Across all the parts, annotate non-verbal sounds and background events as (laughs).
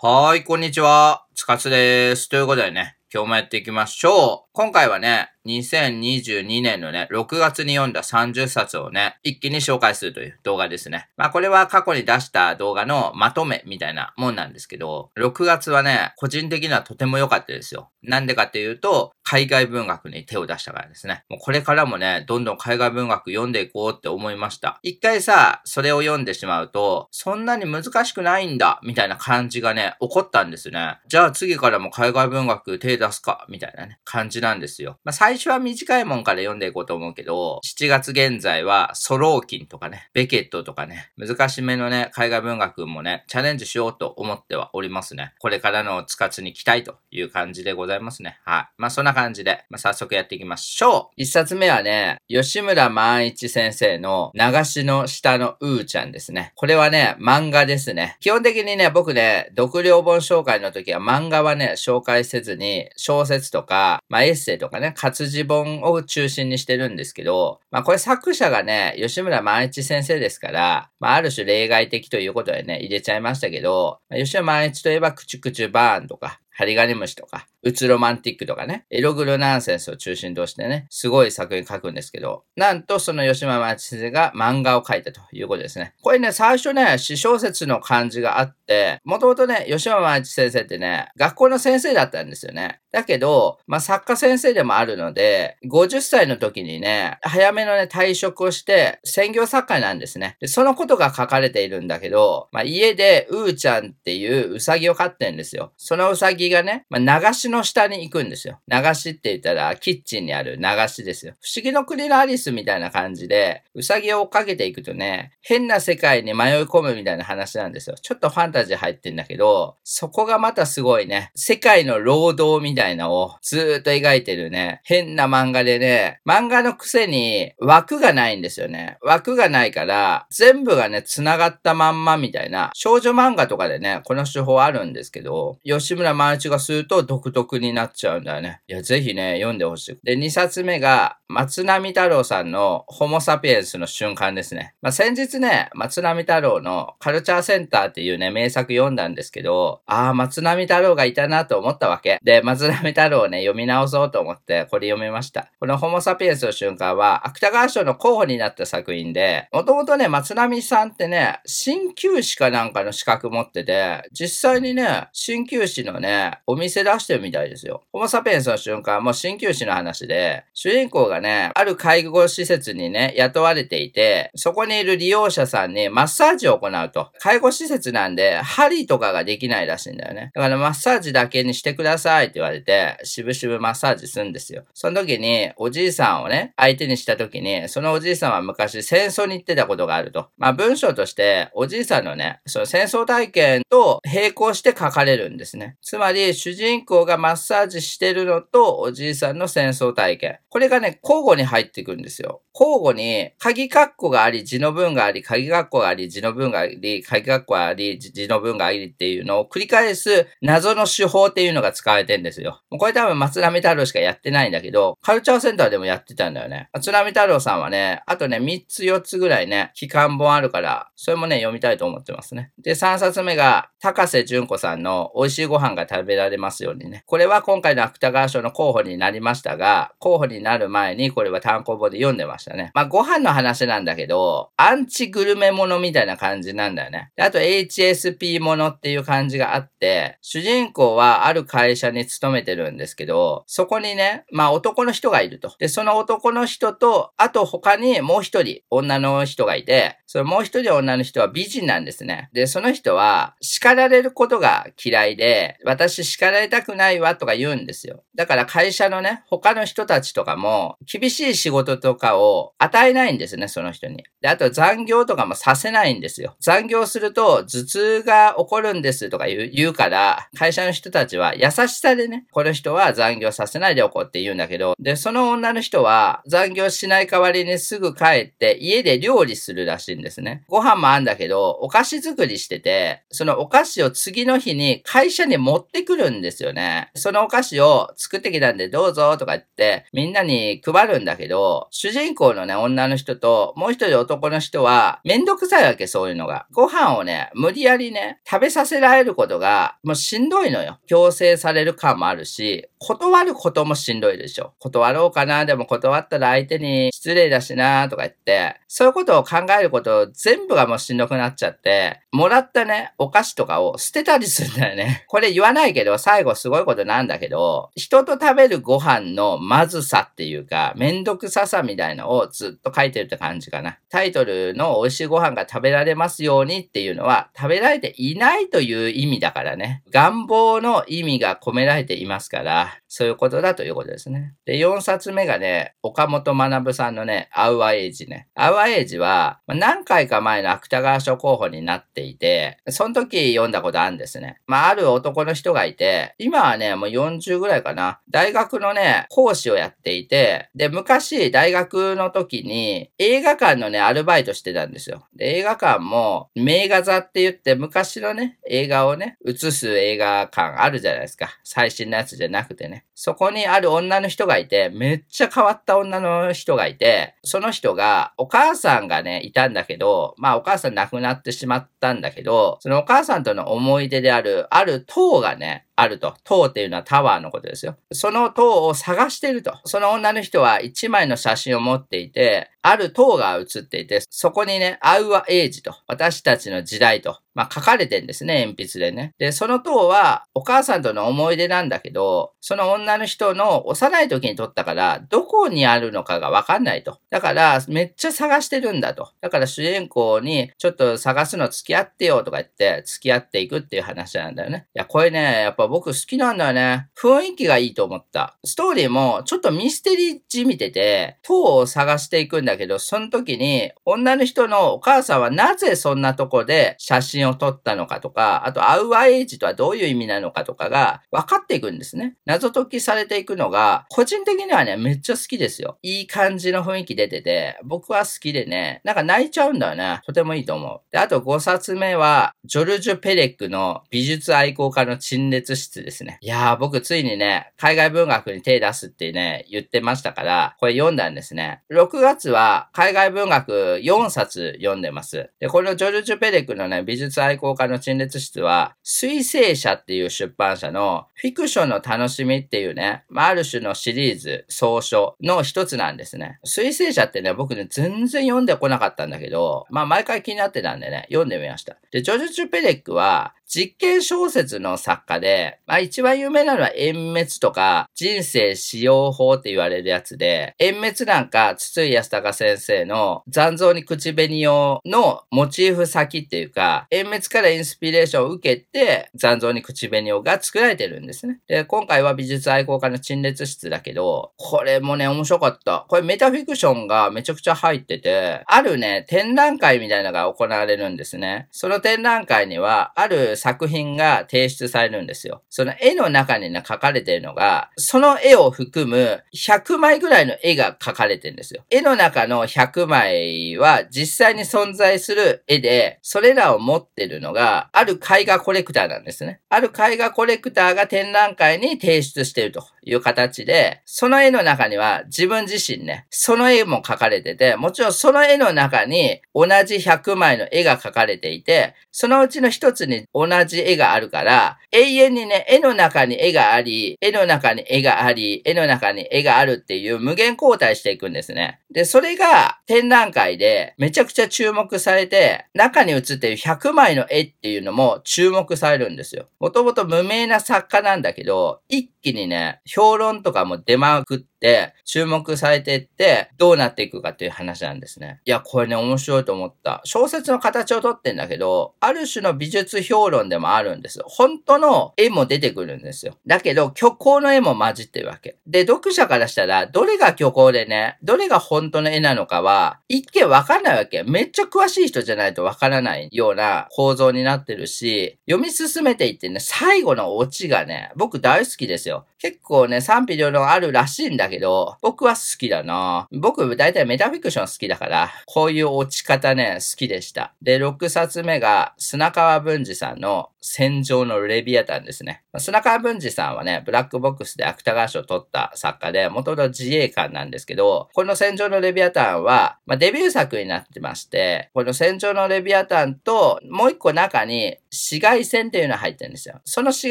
はい、こんにちは。つかつです。ということでね、今日もやっていきましょう。今回はね、2022年のね、6月に読んだ30冊をね、一気に紹介するという動画ですね。まあこれは過去に出した動画のまとめみたいなもんなんですけど、6月はね、個人的にはとても良かったですよ。なんでかっていうと、海外文学に手を出したからですね。もうこれからもね、どんどん海外文学読んでいこうって思いました。一回さ、それを読んでしまうと、そんなに難しくないんだ、みたいな感じがね、起こったんですね。じゃあ次からも海外文学手出すか、みたいなね、感じなんなんですよ。まあ最初は短いもんから読んでいこうと思うけど、7月現在はソローキンとかね、ベケットとかね、難しめのね、海外文学もね、チャレンジしようと思ってはおりますね。これからのつかつに期待という感じでございますね。はい。まあそんな感じで、まあ早速やっていきましょう。一冊目はね、吉村万一先生の流しの下のうーちゃんですね。これはね、漫画ですね。基本的にね、僕ね、読量本紹介の時は漫画はね、紹介せずに、小説とか、まあエセイとかね、活字本を中心にしてるんですけど、まあこれ作者がね、吉村万一先生ですから、まあある種例外的ということでね、入れちゃいましたけど、吉村万一といえば、クチュクチュバーンとか、ハリガネムシとか、うつロマンティックとかね、エログロナンセンスを中心としてね、すごい作品書くんですけど、なんとその吉間町先生が漫画を書いたということですね。これね、最初ね、詩小説の感じがあって、もともとね、吉間町先生ってね、学校の先生だったんですよね。だけど、まあ、作家先生でもあるので、50歳の時にね、早めのね、退職をして、専業作家なんですね。で、そのことが書かれているんだけど、まあ、家で、うーちゃんっていううさぎを飼ってんですよ。そのうさぎがね、まあ、流しの下に行くんですよ。流しって言ったら、キッチンにある流しですよ。不思議の国のアリスみたいな感じで、うさぎを追っかけていくとね、変な世界に迷い込むみたいな話なんですよ。ちょっとファンタジー入ってんだけど、そこがまたすごいね、世界の労働みたいなのをずーっと描いてるね、変な漫画でね、漫画のくせに枠がないんですよね。枠がないから、全部がね、繋がったまんまみたいな、少女漫画とかでね、この手法あるんですけど、吉村万一がすると独特になっちゃうんだよね。いや、ぜひね、読んでほしい。で、2冊目が、松並太郎さんのホモサピエンスの瞬間ですね。まあ、先日ね、松並太郎のカルチャーセンターっていうね、名作読んだんですけど、ああ、松並太郎がいたなと思ったわけ。で、松並太郎をね、読み直そうと思ってこれ読みました。このホモサピエンスの瞬間は、芥川賞の候補になった作品で、もともとね、松並さんってね、鍼灸師かなんかの資格持ってて、実際にね、鍼灸師のね、お店出してるみたいですよ。ホモサピエンスの瞬間もう鍼灸師の話で、主人公がね、ある介護施設にね、雇われていて、そこにいる利用者さんにマッサージを行うと。介護施設なんで、針とかができないらしいんだよね。だからマッサージだけにしてくださいって言われて、しぶしぶマッサージするんですよ。その時に、おじいさんをね、相手にした時に、そのおじいさんは昔戦争に行ってたことがあると。まあ文章として、おじいさんのね、その戦争体験と並行して書かれるんですね。つまり、主人公がマッサージしてるのと、おじいさんの戦争体験。これがね、交互に入っていくんですよ。交互に、鍵括弧があり、字の文があり、鍵括弧があり、字の文があり、鍵括弧があり、字の文がありっていうのを繰り返す謎の手法っていうのが使われてるんですよ。これ多分松並太郎しかやってないんだけど、カルチャーセンターでもやってたんだよね。松並太郎さんはね、あとね、3つ4つぐらいね、期間本あるから、それもね、読みたいと思ってますね。で、3冊目が、高瀬淳子さんの美味しいご飯が食べべられますようにね。これは今回の芥川賞の候補になりましたが、候補になる前にこれは単行本で読んでましたね。まあ、ご飯の話なんだけど、アンチグルメものみたいな感じなんだよね。あと HSP ものっていう感じがあって、主人公はある会社に勤めてるんですけど、そこにね、まあ男の人がいると。で、その男の人と、あと他にもう一人女の人がいて、そのもう一人女の人は美人なんですね。で、その人は叱られることが嫌いで、私叱られたくないわとか言うんですよ。だから会社のね、他の人たちとかも厳しい仕事とかを与えないんですね、その人に。で、あと残業とかもさせないんですよ。残業すると頭痛が起こるんですとか言うから、会社の人たちは優しさでね、この人は残業させないでおこうって言うんだけど、で、その女の人は残業しない代わりにすぐ帰って家で料理するらしいんですね。ご飯もあんだけど、お菓子作りしてて、そのお菓子を次の日に会社に持っててくるんですよね。そのお菓子を作ってきたんでどうぞとか言って、みんなに配るんだけど、主人公のね、女の人と、もう一人男の人は、めんどくさいわけ、そういうのが。ご飯をね、無理やりね、食べさせられることが、もうしんどいのよ。強制される感もあるし、断ることもしんどいでしょ。断ろうかな、でも断ったら相手に失礼だしな、とか言って、そういうことを考えること全部がもうしんどくなっちゃって、もらったね、お菓子とかを捨てたりするんだよね。(laughs) これ言わないけど、最後すごいことなんだけど、人と食べるご飯のまずさっていうか、めんどくささみたいのをずっと書いてるって感じかな。タイトルの美味しいご飯が食べられますようにっていうのは、食べられていないという意味だからね。願望の意味が込められていますから、yeah そういうことだということですね。で、4冊目がね、岡本学さんのね、アウアエイジね。アウアエイジは、何回か前の芥川賞候補になっていて、その時読んだことあるんですね。まあ、ある男の人がいて、今はね、もう40ぐらいかな。大学のね、講師をやっていて、で、昔、大学の時に、映画館のね、アルバイトしてたんですよ。で、映画館も、名画座って言って、昔のね、映画をね、映す映画館あるじゃないですか。最新のやつじゃなくてね。そこにある女の人がいて、めっちゃ変わった女の人がいて、その人が、お母さんがね、いたんだけど、まあお母さん亡くなってしまったんだけど、そのお母さんとの思い出である、ある塔がね、あると。塔っていうのはタワーのことですよ。その塔を探してると。その女の人は一枚の写真を持っていて、ある塔が写っていて、そこにね、アウアエイジと、私たちの時代と、まあ書かれてんですね、鉛筆でね。で、その塔はお母さんとの思い出なんだけど、その女の人の幼い時に撮ったから、どこにあるのかがわかんないと。だから、めっちゃ探してるんだと。だから主人公に、ちょっと探すの付き合ってよとか言って、付き合っていくっていう話なんだよね。いや、これね、やっぱ僕好きなんだよね。雰囲気がいいと思った。ストーリーもちょっとミステリーじみてて、塔を探していくんだけど、その時に女の人のお母さんはなぜそんなとこで写真を撮ったのかとか、あとアウアエイジとはどういう意味なのかとかが分かっていくんですね。謎解きされていくのが、個人的にはね、めっちゃ好きですよ。いい感じの雰囲気出てて、僕は好きでね、なんか泣いちゃうんだよね。とてもいいと思う。で、あと5冊目は、ジョルジュ・ペレックの美術愛好家の陳列室ですね。いやー、僕ついにね、海外文学に手出すってね、言ってましたから、これ読んだんですね。6月は海外文学4冊読んでます。で、このジョルジュ・ペレックのね、美術愛好家の陳列室は、水星社っていう出版社のフィクションの楽しみっていうね、まあ、ある種のシリーズ、総書の一つなんですね。水星社ってね、僕ね、全然読んでこなかったんだけど、まあ、毎回気になってたんでね、読んでみました。で、ジョルジュ・ペレックは、実験小説の作家で、まあ一番有名なのは殲滅とか人生使用法って言われるやつで、殲滅なんか筒井康隆先生の残像に口紅をのモチーフ先っていうか、殲滅からインスピレーションを受けて残像に口紅をが作られてるんですね。で、今回は美術愛好家の陳列室だけど、これもね、面白かった。これメタフィクションがめちゃくちゃ入ってて、あるね、展覧会みたいなのが行われるんですね。その展覧会には、ある作品が提出されるんですよ。その絵の中にね、描かれてるのが、その絵を含む100枚ぐらいの絵が描かれてるんですよ。絵の中の100枚は実際に存在する絵で、それらを持ってるのが、ある絵画コレクターなんですね。ある絵画コレクターが展覧会に提出してるという形で、その絵の中には自分自身ね、その絵も描かれてて、もちろんその絵の中に同じ100枚の絵が描かれていて、そのうちの一つに同同じ絵があるから、永遠にね、絵の中に絵があり、絵の中に絵があり、絵の中に絵があるっていう無限交代していくんですね。で、それが展覧会でめちゃくちゃ注目されて、中に写っている100枚の絵っていうのも注目されるんですよ。もともと無名な作家なんだけど、一気にね、評論とかも出まくって、注目されていって、どうなっていくかっていう話なんですね。いや、これね、面白いと思った。小説の形をとってんだけど、ある種の美術評論でもあるんです。本当の絵も出てくるんですよ。だけど、虚構の絵も混じってるわけ。で、読者からしたら、どれが虚構でね、どれが本本当の絵なのかは、一見わかんないわけ。めっちゃ詳しい人じゃないとわからないような構造になってるし、読み進めていってね、最後のオチがね、僕大好きですよ。結構ね、賛否両論あるらしいんだけど、僕は好きだな僕、だいたいメタフィクション好きだから、こういう落ち方ね、好きでした。で、6冊目が、砂川文治さんの戦場のレビアタンですね。砂川文治さんはね、ブラックボックスで芥川賞を取った作家で、元々自衛官なんですけど、この戦場のレビアタンは、まあ、デビュー作になってまして、この戦場のレビアタンと、もう一個中に、紫外線っていうのが入ってるんですよ。その紫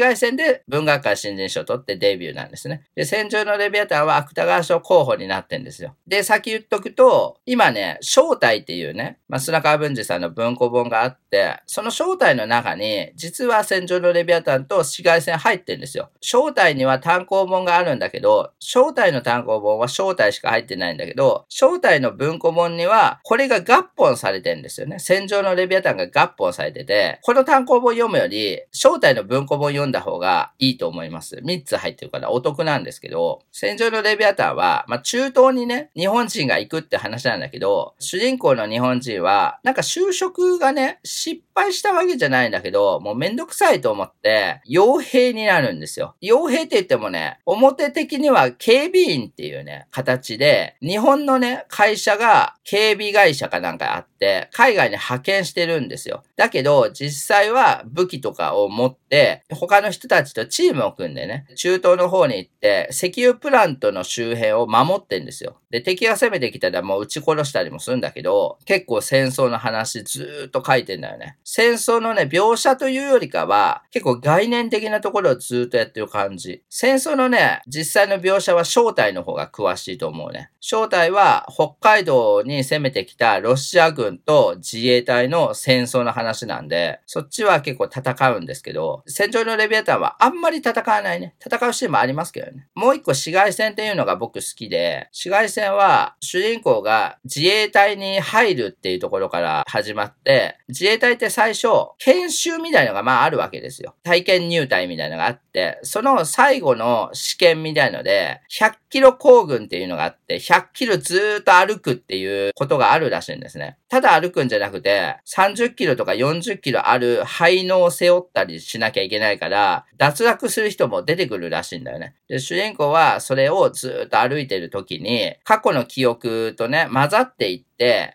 外線で文学界新人賞を取ってデビューなんですね。で、戦場のレビアタンは芥川賞候補になってんですよ。で、先言っとくと、今ね、正体っていうね、まあ、砂川文治さんの文庫本があって、その正体の中に、実は戦場のレビアタンと紫外線入ってるんですよ。正体には単行本があるんだけど、正体の単行本は正体しか入ってないんだけど、正体の文庫本には、これが合本されてるんですよね。戦場のレビアタンが合本されてて、この単行本読むより、正体の文庫本読んだ方がいいと思います。3つ入ってるからお得なんですけど、戦場のレビアタンは、まあ、中東にね、日本人が行くって話なんだけど、主人公の日本人は、なんか就職がね、失敗したわけじゃないんだけど、もうめめんどくさいと思って、傭兵になるんですよ。傭兵って言ってもね、表的には警備員っていうね、形で、日本のね、会社が警備会社かなんかあって、海外に派遣してるんですよ。だけど、実際は武器とかを持って、他の人たちとチームを組んでね、中東の方に行って、石油プラントの周辺を守ってんですよ。で、敵が攻めてきたらもう撃ち殺したりもするんだけど、結構戦争の話ずーっと書いてんだよね。戦争のね、描写というよりかは、結構概念的なところをずっとやってる感じ。戦争のね、実際の描写は正体の方が詳しいと思うね。正体は北海道に攻めてきたロシア軍と自衛隊の戦争の話なんで、そっちは結構戦うんですけど、戦場のレビアタンはあんまり戦わないね。戦うシーンもありますけどね。もう一個紫外線っていうのが僕好きで、紫外線は主人公が自衛隊に入るっていうところから始まって、自衛隊って最初、研修みたいなのがまああるわけですよ。体験入隊みたいなのがあって、その最後の試験みたいので、100キロ行軍っていうのがあって、100キロずーっと歩くっていうことがあるらしいんですね。ただ歩くんじゃなくて、30キロとか40キロある肺のを背負ったりしなきゃいけないから、脱落する人も出てくるらしいんだよね。で、主人公はそれをずっと歩いてる時に、過去の記憶とね、混ざっていって、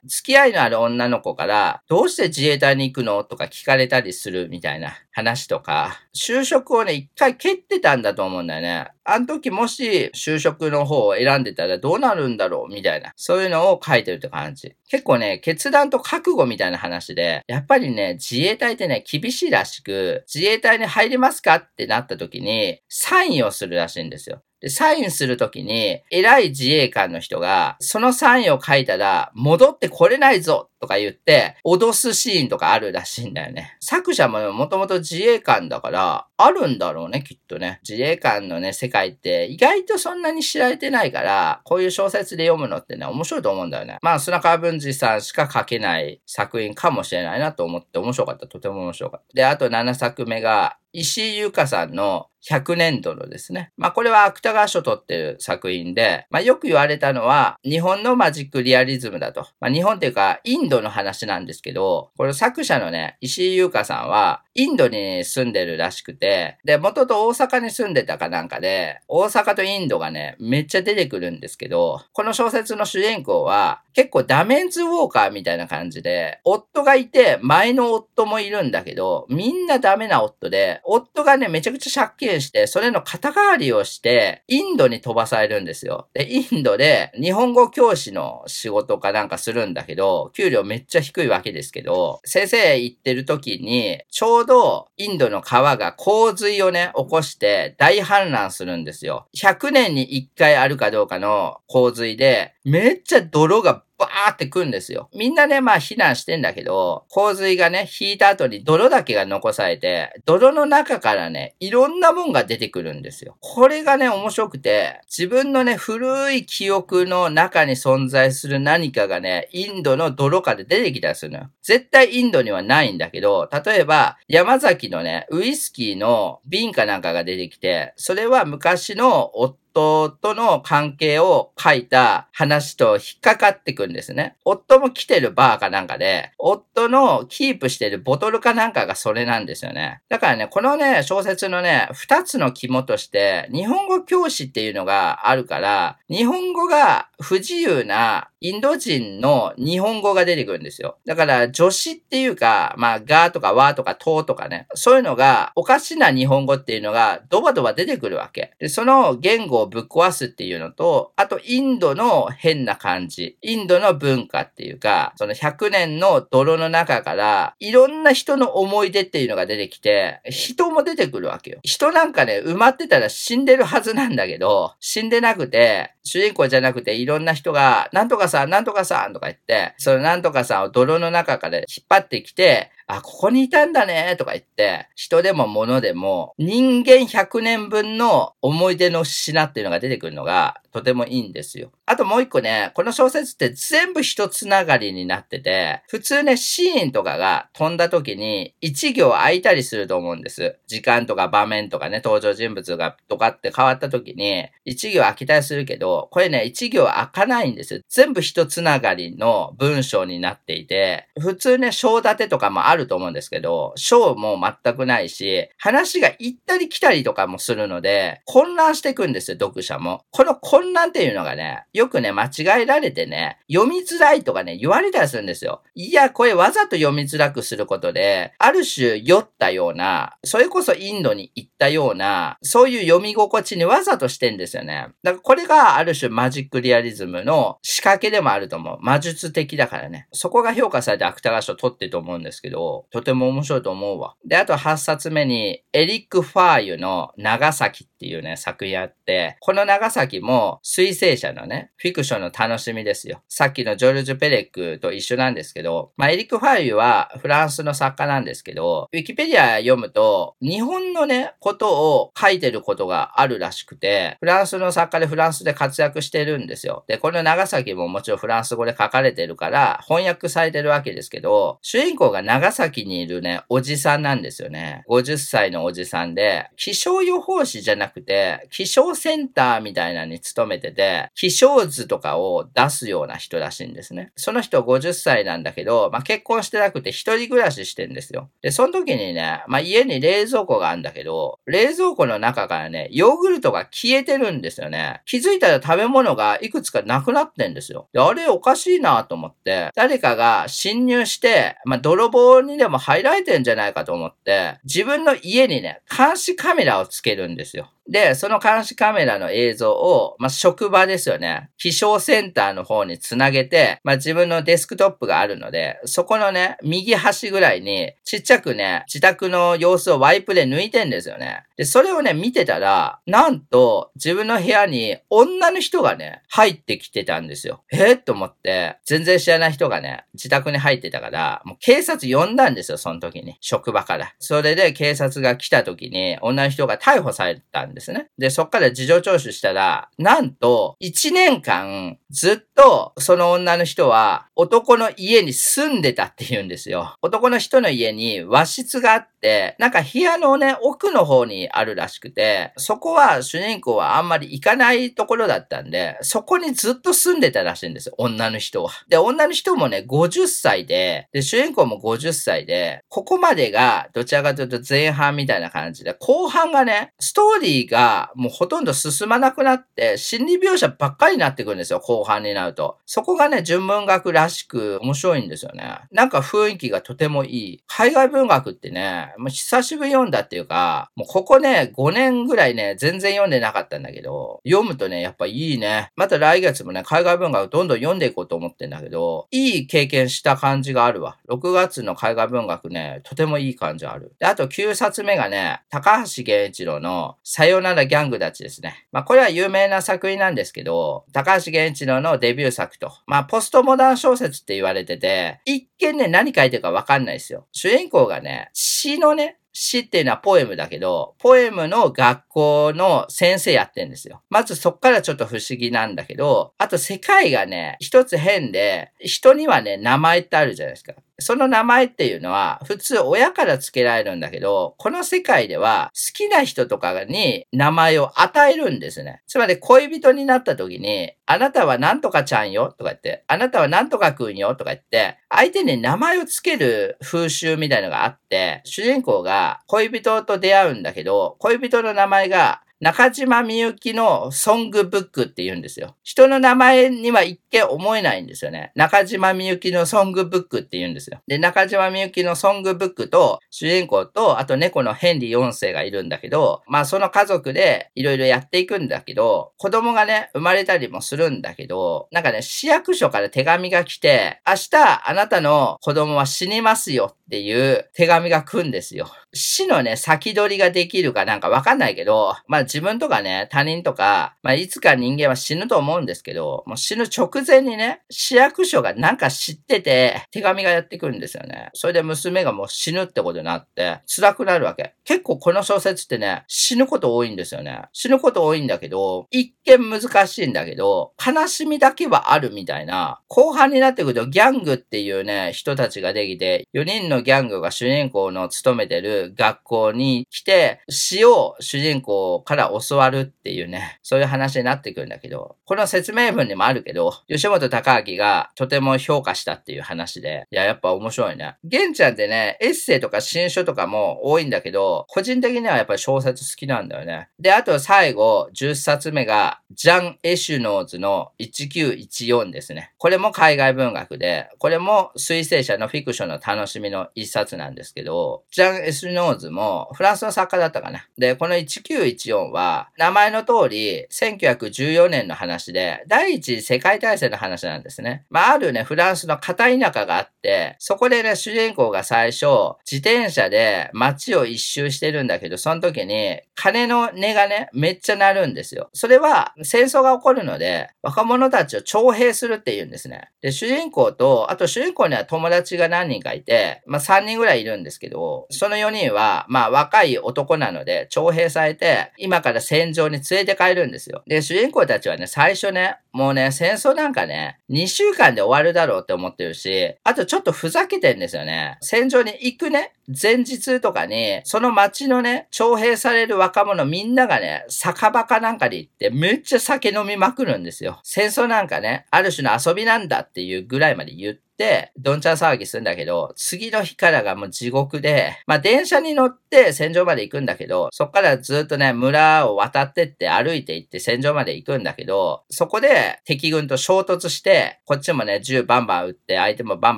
付き合いのある女の子から、どうして自衛隊に行くの？とか聞かれたりするみたいな話とか、就職をね、一回蹴ってたんだと思うんだよね。あの時もし就職の方を選んでたらどうなるんだろうみたいな。そういうのを書いてるって感じ。結構ね、決断と覚悟みたいな話で、やっぱりね、自衛隊ってね、厳しいらしく、自衛隊に入りますか？ってなった時に、サインをするらしいんですよ。で、サインするときに、偉い自衛官の人が、そのサインを書いたら、戻ってこれないぞとか言って、脅すシーンとかあるらしいんだよね。作者ももともと自衛官だから、あるんだろうね、きっとね。自衛官のね、世界って意外とそんなに知られてないから、こういう小説で読むのってね、面白いと思うんだよね。まあ、砂川文治さんしか書けない作品かもしれないなと思って面白かった。とても面白かった。で、あと7作目が、石井優香さんの100年度のですね。まあこれは芥川賞取ってる作品で、まあよく言われたのは日本のマジックリアリズムだと。まあ日本っていうかインドの話なんですけど、これ作者のね、石井優香さんはインドに住んでるらしくて、で、元と大阪に住んでたかなんかで、大阪とインドがね、めっちゃ出てくるんですけど、この小説の主人公は結構ダメンズウォーカーみたいな感じで、夫がいて前の夫もいるんだけど、みんなダメな夫で、夫がね、めちゃくちゃ借金して、それの肩代わりをして、インドに飛ばされるんですよ。で、インドで日本語教師の仕事かなんかするんだけど、給料めっちゃ低いわけですけど、先生行ってる時に、ちょうどインドの川が洪水をね、起こして大氾濫するんですよ。100年に1回あるかどうかの洪水で、めっちゃ泥がバーってくんですよ。みんなね、まあ避難してんだけど、洪水がね、引いた後に泥だけが残されて、泥の中からね、いろんなもんが出てくるんですよ。これがね、面白くて、自分のね、古い記憶の中に存在する何かがね、インドの泥から出てきたりするのよ。絶対インドにはないんだけど、例えば、山崎のね、ウイスキーの瓶かなんかが出てきて、それは昔の夫夫との関係を書いた話と引っかかってくんですね。夫も来てるバーかなんかで、夫のキープしてるボトルかなんかがそれなんですよね。だからね、このね、小説のね、二つの肝として、日本語教師っていうのがあるから、日本語が不自由なインド人の日本語が出てくるんですよ。だから、助詞っていうか、まあ、がとかわとかととかね、そういうのが、おかしな日本語っていうのが、ドバドバ出てくるわけ。で、その言語をぶっ壊すっていうのと、あと、インドの変な感じ、インドの文化っていうか、その100年の泥の中から、いろんな人の思い出っていうのが出てきて、人も出てくるわけよ。人なんかね、埋まってたら死んでるはずなんだけど、死んでなくて、主人公じゃなくていろんな人が、なんとかさん、なんとかさんとか言って、そのなんとかさんを泥の中から引っ張ってきて、あ、ここにいたんだね、とか言って、人でも物でも、人間100年分の思い出の品っていうのが出てくるのが、とてもいいんですよ。あともう一個ね、この小説って全部一つながりになってて、普通ね、シーンとかが飛んだ時に一行空いたりすると思うんです。時間とか場面とかね、登場人物がとかって変わった時に、一行空きたりするけど、これね、一行開かないんですよ。全部一つながりの文章になっていて、普通ね、章立てとかもあると思うんですけど、章も全くないし、話が行ったり来たりとかもするので、混乱していくんですよ、読者も。この混乱っていうのがね、よくね、間違えられてね、読みづらいとかね、言われたりするんですよ。いや、これわざと読みづらくすることで、ある種酔ったような、それこそインドに行ったような、そういう読み心地にわざとしてんですよね。だからこれがある種マジックリアリズムの仕掛けでもあると思う。魔術的だからね。そこが評価されて芥川賞取ってると思うんですけど、とても面白いと思うわ。で、あと8冊目に、エリック・ファーユの長崎っていうね、作品あって、この長崎も水星者のね、フィクションの楽しみですよ。さっきのジョルジュ・ペレックと一緒なんですけど、まあ、エリック・ファーユはフランスの作家なんですけど、ウィキペディア読むと、日本のね、ことを書いてることがあるらしくて、フランスの作家でフランスで活躍してるんですよ。で、この長崎ももちろんフランス語で書かれてるから、翻訳されてるわけですけど、主人公が長崎にいるね、おじさんなんですよね。50歳のおじさんで、気象予報士じゃなくて、気象センターみたいなのに勤めてて、気象図とかを出すような人らしいんですね。その人50歳なんだけど、まあ、結婚してなくて一人暮らししてんですよ。で、その時にね、まあ、家に冷蔵庫があるんだけど、冷蔵庫の中からね、ヨーグルトが消えてるんですよね。気づいたら食べ物がいくつかなくなってんですよ。で、あれおかしいなと思って、誰かが侵入して、まあ、泥棒にでも入られてんじゃないかと思って、自分の家にね、監視カメラをつけるんですよ。で、その監視カメラの映像を、まあ、職場ですよね。気象センターの方につなげて、まあ、自分のデスクトップがあるので、そこのね、右端ぐらいに、ちっちゃくね、自宅の様子をワイプで抜いてんですよね。で、それをね、見てたら、なんと、自分の部屋に女の人がね、入ってきてたんですよ。え？ー、と思って、全然知らない人がね、自宅に入ってたから、もう警察呼んだんですよ、その時に。職場から。それで警察が来た時に、女の人が逮捕されたんですですね。で、そっから事情聴取したら、なんと、1年間、ずっと、その女の人は、男の家に住んでたって言うんですよ。男の人の家に和室があって、なんか部屋のね、奥の方にあるらしくて、そこは主人公はあんまり行かないところだったんで、そこにずっと住んでたらしいんですよ、女の人は。で、女の人もね、50歳で、で、主人公も50歳で、ここまでが、どちらかというと前半みたいな感じで、後半がね、ストーリーがもうほとんど進まなくなって、心理描写ばっかりになってくるんですよ、後半になると。そこがね、純文学らしく面白いんですよね。なんか雰囲気がとてもいい。海外文学ってね、もう久しぶり読んだっていうか、もうここね、5年ぐらいね、全然読んでなかったんだけど、読むとね、やっぱいいね。また来月もね、海外文学どんどん読んでいこうと思ってんだけど、いい経験した感じがあるわ。6月の海外文学ね、とてもいい感じある。で、あと9冊目がね、高橋源一郎のさよならギャングたちですね。まあ、これは有名な作品なんですけど、高橋源一郎のデビュー作と、まあ、ポストモダン小説って言われてて、一見ね、何書いてるかわかんないですよ。主人公がね、詩のね、詩っていうのはポエムだけど、ポエムの学校の先生やってんですよ。まずそっからちょっと不思議なんだけど、あと世界がね、一つ変で、人にはね、名前ってあるじゃないですか。その名前っていうのは普通親から付けられるんだけど、この世界では好きな人とかに名前を与えるんですね。つまり恋人になった時に、あなたはなんとかちゃんよとか言って、あなたはなんとかくんよとか言って、相手に名前を付ける風習みたいのがあって、主人公が恋人と出会うんだけど、恋人の名前が中島みゆきのソングブックって言うんですよ。人の名前には一見思えないんですよね。中島みゆきのソングブックって言うんですよ。で、中島みゆきのソングブックと主人公と、あと猫のヘンリー4世がいるんだけど、まあその家族でいろいろやっていくんだけど、子供がね、生まれたりもするんだけど、なんかね、市役所から手紙が来て、明日あなたの子供は死にますよっていう手紙が来るんですよ。死のね、先取りができるかなんかわかんないけど、まあ自分とかね、他人とか、まあいつか人間は死ぬと思うんですけど、もう死ぬ直前にね、市役所がなんか知ってて、手紙がやってくるんですよね。それで娘がもう死ぬってことになって、辛くなるわけ。結構この小説ってね、死ぬこと多いんですよね。死ぬこと多いんだけど、一見難しいんだけど、悲しみだけはあるみたいな、後半になってくるとギャングっていうね、人たちができて、4人のギャングが主人公の勤めてる学校に来て、死を主人公から教わるっていうね、そういう話になってくるんだけど、この説明文にもあるけど、吉本隆明がとても評価したっていう話で、いや、やっぱ面白いね。玄ちゃんってね、エッセイとか新書とかも多いんだけど、個人的にはやっぱり小説好きなんだよね。で、あと最後、10冊目が、ジャン・エシュノーズの1914ですね。これも海外文学で、これも水星者のフィクションの楽しみの一冊なんですけど、ジャン・エシュノーズもフランスの作家だったかな。で、この1914は、名前の通り、1914年の話で、第一次世界大戦の話なんですね。まあ、あるね、フランスの片田舎があって、そこでね、主人公が最初、自転車で街を一周してるんだけど、その時に、鐘の音がね、めっちゃ鳴るんですよ。それは、戦争が起こるので、若者たちを徴兵するって言うんですね。で、主人公と、あと主人公には友達が何人かいて、まあ3人ぐらいいるんですけど、その4人は、まあ若い男なので、徴兵されて、今から戦場に連れて帰るんですよ。で、主人公たちはね、最初ね、もうね、戦争なんかね、2週間で終わるだろうって思ってるし、あとちょっとふざけてんですよね。戦場に行くね、前日とかに、その街のね、徴兵される若者みんながね、酒場かなんかに行ってめっちゃ酒飲みまくるんですよ。戦争なんかね、ある種の遊びなんだっていうぐらいまで言って、どんちゃん騒ぎするんだけど、次の日からがもう地獄で、まあ電車に乗って戦場まで行くんだけど、そっからずっとね、村を渡ってって歩いて行って戦場まで行くんだけど、そこで敵軍と衝突して、こっちもね、銃バンバン撃って、相手もバン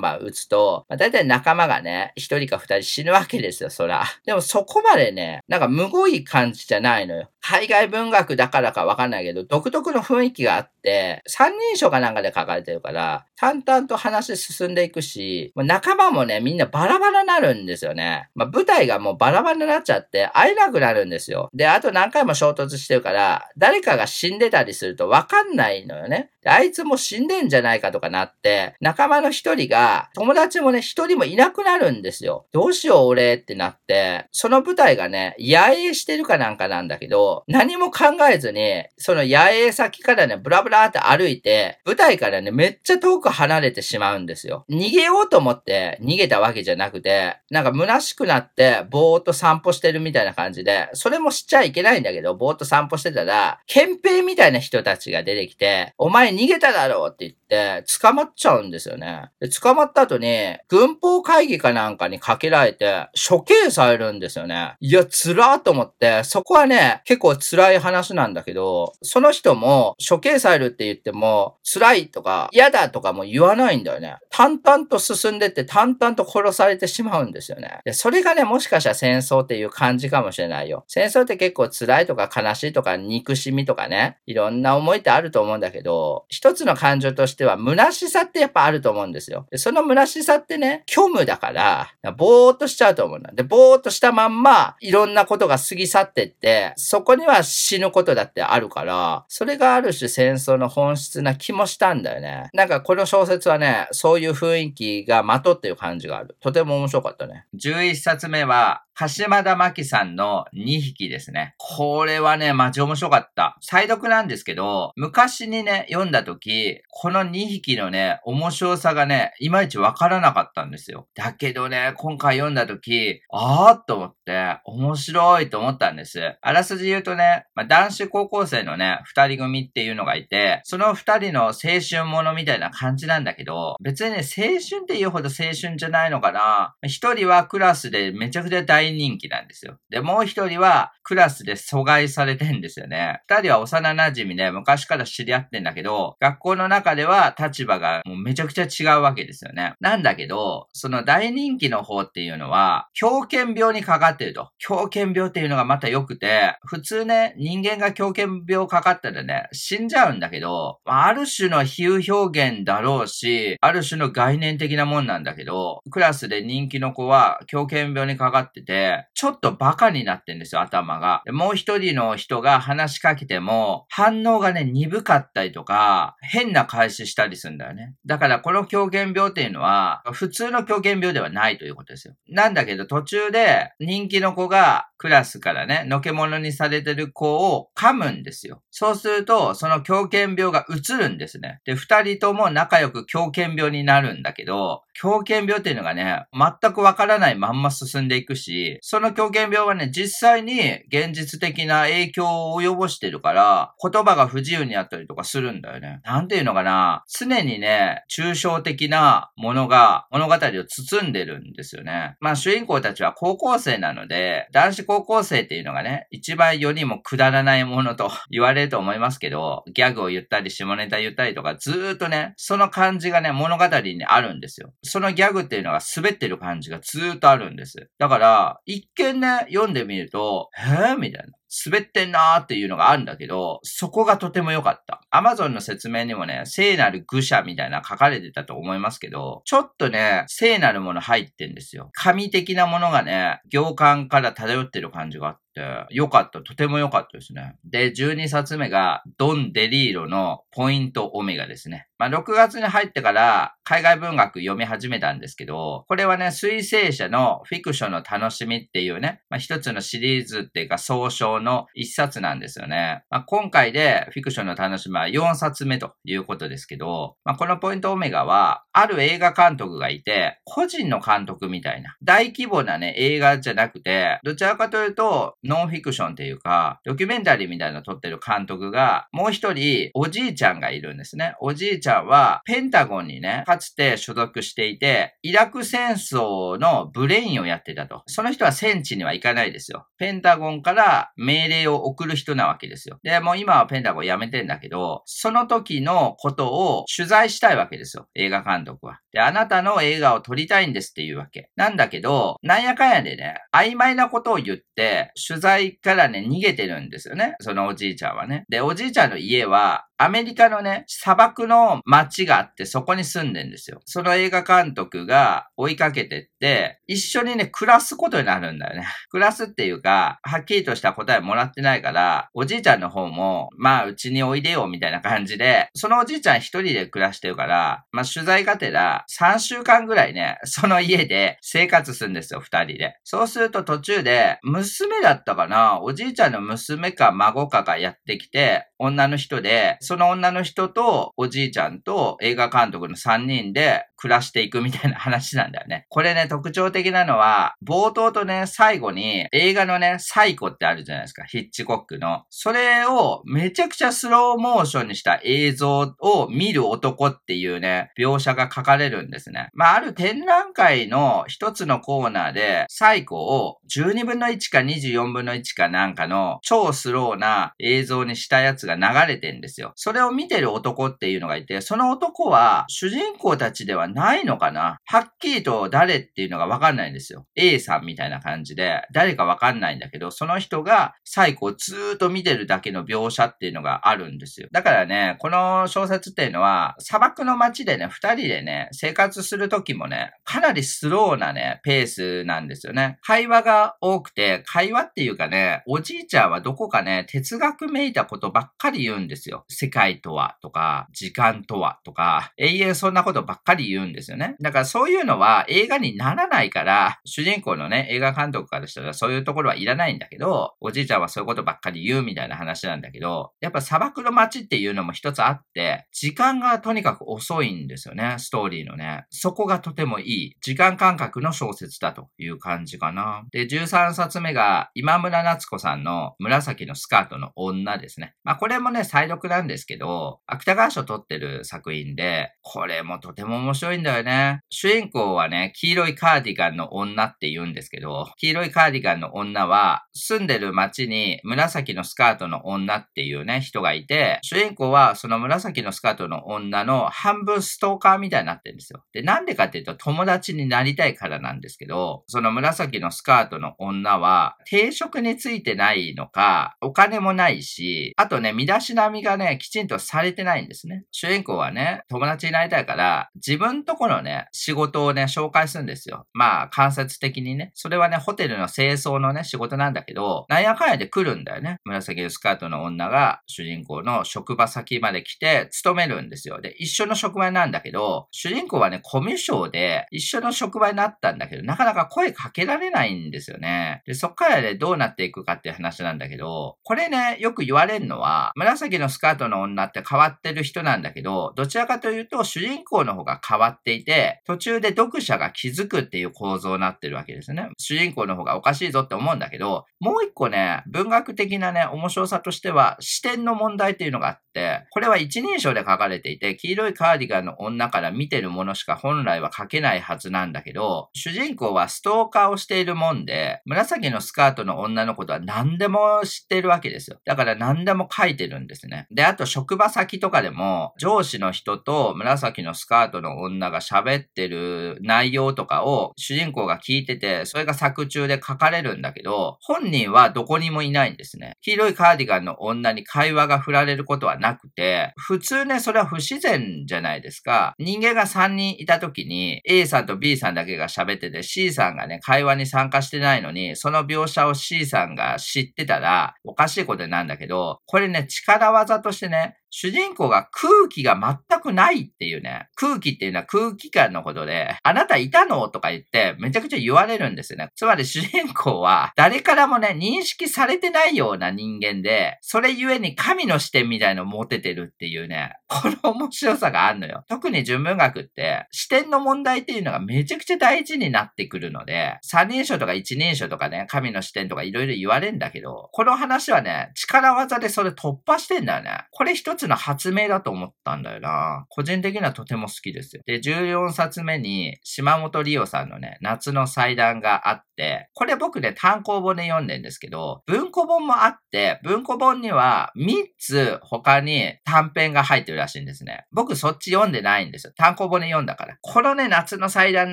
バン撃つと、まあ大体仲間がね、一人か二人死ぬわけですよ、そら。でもそこまでね、なんかむごい感じじゃないのよ。海外文学だからかわかんないけど、独特の雰囲気があって、三人称かなんかで書かれてるから、淡々と話進んでいくし、仲間もね、みんなバラバラになるんですよね。まあ、舞台がもうバラバラになっちゃって会えなくなるんですよ。で、あと何回も衝突してるから、誰かが死んでたりするとわかんないのよね。あいつも死んでんじゃないかとかなって、仲間の一人が、友達もね、一人もいなくなるんですよ。どうしよう俺ってなって、その舞台がね、野営してるかなんかなんだけど、何も考えずに、その野営先からね、ブラブラって歩いて、舞台からね、めっちゃ遠く離れてしまうんですよ。逃げようと思って逃げたわけじゃなくて、なんか虚しくなって、ぼーっと散歩してるみたいな感じで、それもしちゃいけないんだけど、ぼーっと散歩してたら、憲兵みたいな人たちが出てきて、お前逃げただろうって言って、捕まっちゃうんですよね。で、捕まった後に、軍法会議かなんかにかけられて、処刑されるんですよね。いや、辛ーと思って、そこはね、結構辛い話なんだけど、その人も処刑されるって言っても、辛いとか嫌だとかも言わないんだよね。淡々と進んでって淡々と殺されてしまうんですよね。で、それがね、もしかしたら戦争っていう感じかもしれないよ。戦争って結構辛いとか悲しいとか憎しみとかね、いろんな思いってあると思うんだけど、一つの感情としては虚しさってやっぱあると思うんですよ。その虚しさってね、虚無だから、ぼーっとしちゃうと思うんだ。で、ぼーっとしたまんま、いろんなことが過ぎ去ってって、そこには死ぬことだってあるから、それがある種戦争の本質な気もしたんだよね。なんかこの小説はね、そういう雰囲気がまとっていう感じがある。とても面白かったね。11冊目は、鹿島田真紀さんの2匹ですね。これはね、マジ面白かった。再読なんですけど、昔にね、読んだだ時、この2匹のね、面白さがね、いまいちわからなかったんですよ。だけどね、今回読んだ時、あーっと思って、面白いと思ったんです。あらすじ言うとね、まあ、男子高校生のね、二人組っていうのがいて、その二人の青春ものみたいな感じなんだけど、別にね、青春って言うほど青春じゃないのかな。一人はクラスでめちゃくちゃ大人気なんですよ。で、もう一人はクラスで阻害されてんですよね。二人は幼馴染で昔から知り合ってんだけど、学校の中では立場がもうめちゃくちゃ違うわけですよね。なんだけど、その大人気の方っていうのは、狂犬病にかかってると。狂犬病っていうのがまた良くて、普通ね、人間が狂犬病かかったらね、死んじゃうんだけど、ある種の比喩表現だろうし、ある種の概念的なもんなんだけど、クラスで人気の子は狂犬病にかかってて、ちょっとバカになってんですよ、頭が。もう一人の人が話しかけても、反応がね、鈍かったりとか、変な返ししたりするんだよね。だからこの狂犬病っていうのは、普通の狂犬病ではないということですよ。なんだけど途中で人気の子がクラスからね、のけ者にされてる子を噛むんですよ。そうすると、その狂犬病が移るんですね。で、二人とも仲良く狂犬病になるんだけど、狂犬病っていうのがね、全くわからないまんま進んでいくし、その狂犬病はね、実際に現実的な影響を及ぼしてるから、言葉が不自由になったりとかするんだよね。なんていうのかな、常にね、抽象的なものが物語を包んでるんですよね。まあ主人公たちは高校生なので、男子高校生っていうのがね、一番世にもくだらないものと (laughs) 言われると思いますけど、ギャグを言ったり下ネタ言ったりとかずーっとね、その感じがね、物語にあるんですよ。そのギャグっていうのが滑ってる感じがずーっとあるんです。だから、一見ね、読んでみると、へぇみたいな。滑ってんなーっていうのがあるんだけど、そこがとても良かった。アマゾンの説明にもね、聖なる愚者みたいな書かれてたと思いますけど、ちょっとね、聖なるもの入ってんですよ。神的なものがね、行間から漂ってる感じがあって、良かった。とても良かったですね。で、12冊目が、ドン・デリーロのポイント・オメガですね。まあ、6月に入ってから海外文学読み始めたんですけど、これはね、水星者のフィクションの楽しみっていうね、まあ、一つのシリーズっていうか総称の一冊なんですよね。まあ、今回でフィクションの楽しみは4冊目ということですけど、まあ、このポイントオメガは、ある映画監督がいて、個人の監督みたいな、大規模なね、映画じゃなくて、どちらかというと、ノンフィクションっていうか、ドキュメンタリーみたいなの撮ってる監督が、もう一人、おじいちゃんがいるんですね。おじいちゃんは、ペンタゴンにね、かつて所属していて、イラク戦争のブレインをやってたと。その人は戦地には行かないですよ。ペンタゴンから命令を送る人なわけですよ。で、もう今はペンタゴン辞めてんだけど、その時のことを取材したいわけですよ。映画監督は。で、あなたの映画を撮りたいんですっていうわけ。なんだけど、なんやかんやでね、曖昧なことを言って、取材からね、逃げてるんですよね。そのおじいちゃんはね。で、おじいちゃんの家は、アメリカのね、砂漠の街があってそこに住んでんですよ。その映画監督が追いかけてって、一緒にね、暮らすことになるんだよね。(laughs) 暮らすっていうか、はっきりとした答えもらってないから、おじいちゃんの方も、まあ、うちにおいでよ、みたいな感じで、そのおじいちゃん一人で暮らしてるから、まあ、取材がてら、3週間ぐらいね、その家で生活するんですよ、二人で。そうすると途中で、娘だったかな。おじいちゃんの娘か孫かがやってきて、女の人で、その女の人とおじいちゃんと映画監督の3人で暮らしていくみたいな話なんだよね。これね、特徴的なのは、冒頭とね、最後に映画のね、サイコってあるじゃないですか。ヒッチコックの。それをめちゃくちゃスローモーションにした映像を見る男っていうね、描写が書かれるんですね。まあ、ある展覧会の一つのコーナーで、サイコを12分の1か24分の1かなんかの超スローな映像にしたやつが流れてんですよ。それを見てる男っていうのがいて、その男は主人公たちではないのかな？はっきりと誰っていうのがわかんないんですよ。A さんみたいな感じで、誰かわかんないんだけど、その人がサイコをずーっと見てるだけの描写っていうのがあるんですよ。だからね、この小説っていうのは、砂漠の街でね、二人でね、生活する時もね、かなりスローなね、ペースなんですよね。会話が多くて、会話っていうかね、おじいちゃんはどこかね、哲学めいたことばっかり言うんですよ。世界とはとか、時間とはとか、永遠そんなことばっかり言うんですよね。だからそういうのは映画にならないから、主人公のね、映画監督からしたらそういうところはいらないんだけど、おじいちゃんはそういうことばっかり言うみたいな話なんだけど、やっぱ砂漠の街っていうのも一つあって、時間がとにかく遅いんですよね、ストーリーのね。そこがとてもいい、時間感覚の小説だという感じかな。で、13冊目が今村夏子さんの紫のスカートの女ですね。まあこれもね、再読なんですけど、芥川賞取ってる作品で、これもとても面白いんだよね。主人公はね、黄色いカーディガンの女って言うんですけど、黄色いカーディガンの女は、住んでる街に紫のスカートの女っていうね、人がいて、主人公はその紫のスカートの女の半分ストーカーみたいになってるんですよ。で、なんでかっていうと友達になりたいからなんですけど、その紫のスカートの女は、定職についてないのか、お金もないし、あとね、身だしなみがね、きちんとされてないんですね。主人公はね、友達になりたいから、自分とこのね、仕事をね、紹介するんですよ。まあ、間接的にね。それはね、ホテルの清掃のね、仕事なんだけど、なんやかんやで来るんだよね。紫のスカートの女が主人公の職場先まで来て勤めるんですよ。で、一緒の職場なんだけど、主人公はね、コミュ障で一緒の職場になったんだけど、なかなか声かけられないんですよね。で、そっからね、どうなっていくかっていう話なんだけど、これね、よく言われるのは、紫のスカートの女って変わってる人なんだけど、どちらかというと主人公の方が変わっていて、途中で読者が気づくっていう構造になってるわけですね。主人公の方がおかしいぞって思うんだけど、もう一個ね、文学的なね、面白さとしては、視点の問題っていうのがあって、これは一人称で書かれていて、黄色いカーディガンの女から見てるものしか本来は書けないはずなんだけど、主人公はストーカーをしているもんで、紫のスカートの女のことは何でも知ってるわけですよ。だから何でも書いてるんですね。で、あと職場先とかでも、上司の人と紫のスカートの女が喋ってる内容とかを主人公が聞いてて、それが作中で書かれるんだけど、本人はどこにもいないんですね。黄色いカーディガンの女に会話が振られることはないなくて、普通ね、それは不自然じゃないですか。人間が3人いた時に、A さんと B さんだけが喋ってて、C さんがね、会話に参加してないのに、その描写を C さんが知ってたら、おかしいことなんだけど、これね、力技としてね、主人公が空気が全くないっていうね、空気っていうのは空気感のことで、あなたいたのとか言ってめちゃくちゃ言われるんですよね。つまり主人公は誰からもね、認識されてないような人間で、それゆえに神の視点みたいのを持ててるっていうね、この面白さがあるのよ。特に純文学って視点の問題っていうのがめちゃくちゃ大事になってくるので、三人称とか一人称とかね、神の視点とかいろいろ言われるんだけど、この話はね、力技でそれ突破してんだよね。これ一つの発明だと思ったんだよな。個人的にはとても好きですよ。で、14冊目に島本理央さんのね、夏の祭壇があって、これ僕ね、単行本で読んでんですけど、文庫本もあって、文庫本には3つ他に短編が入ってるらしいんですね。僕そっち読んでないんですよ。単行本で読んだから。このね、夏の祭壇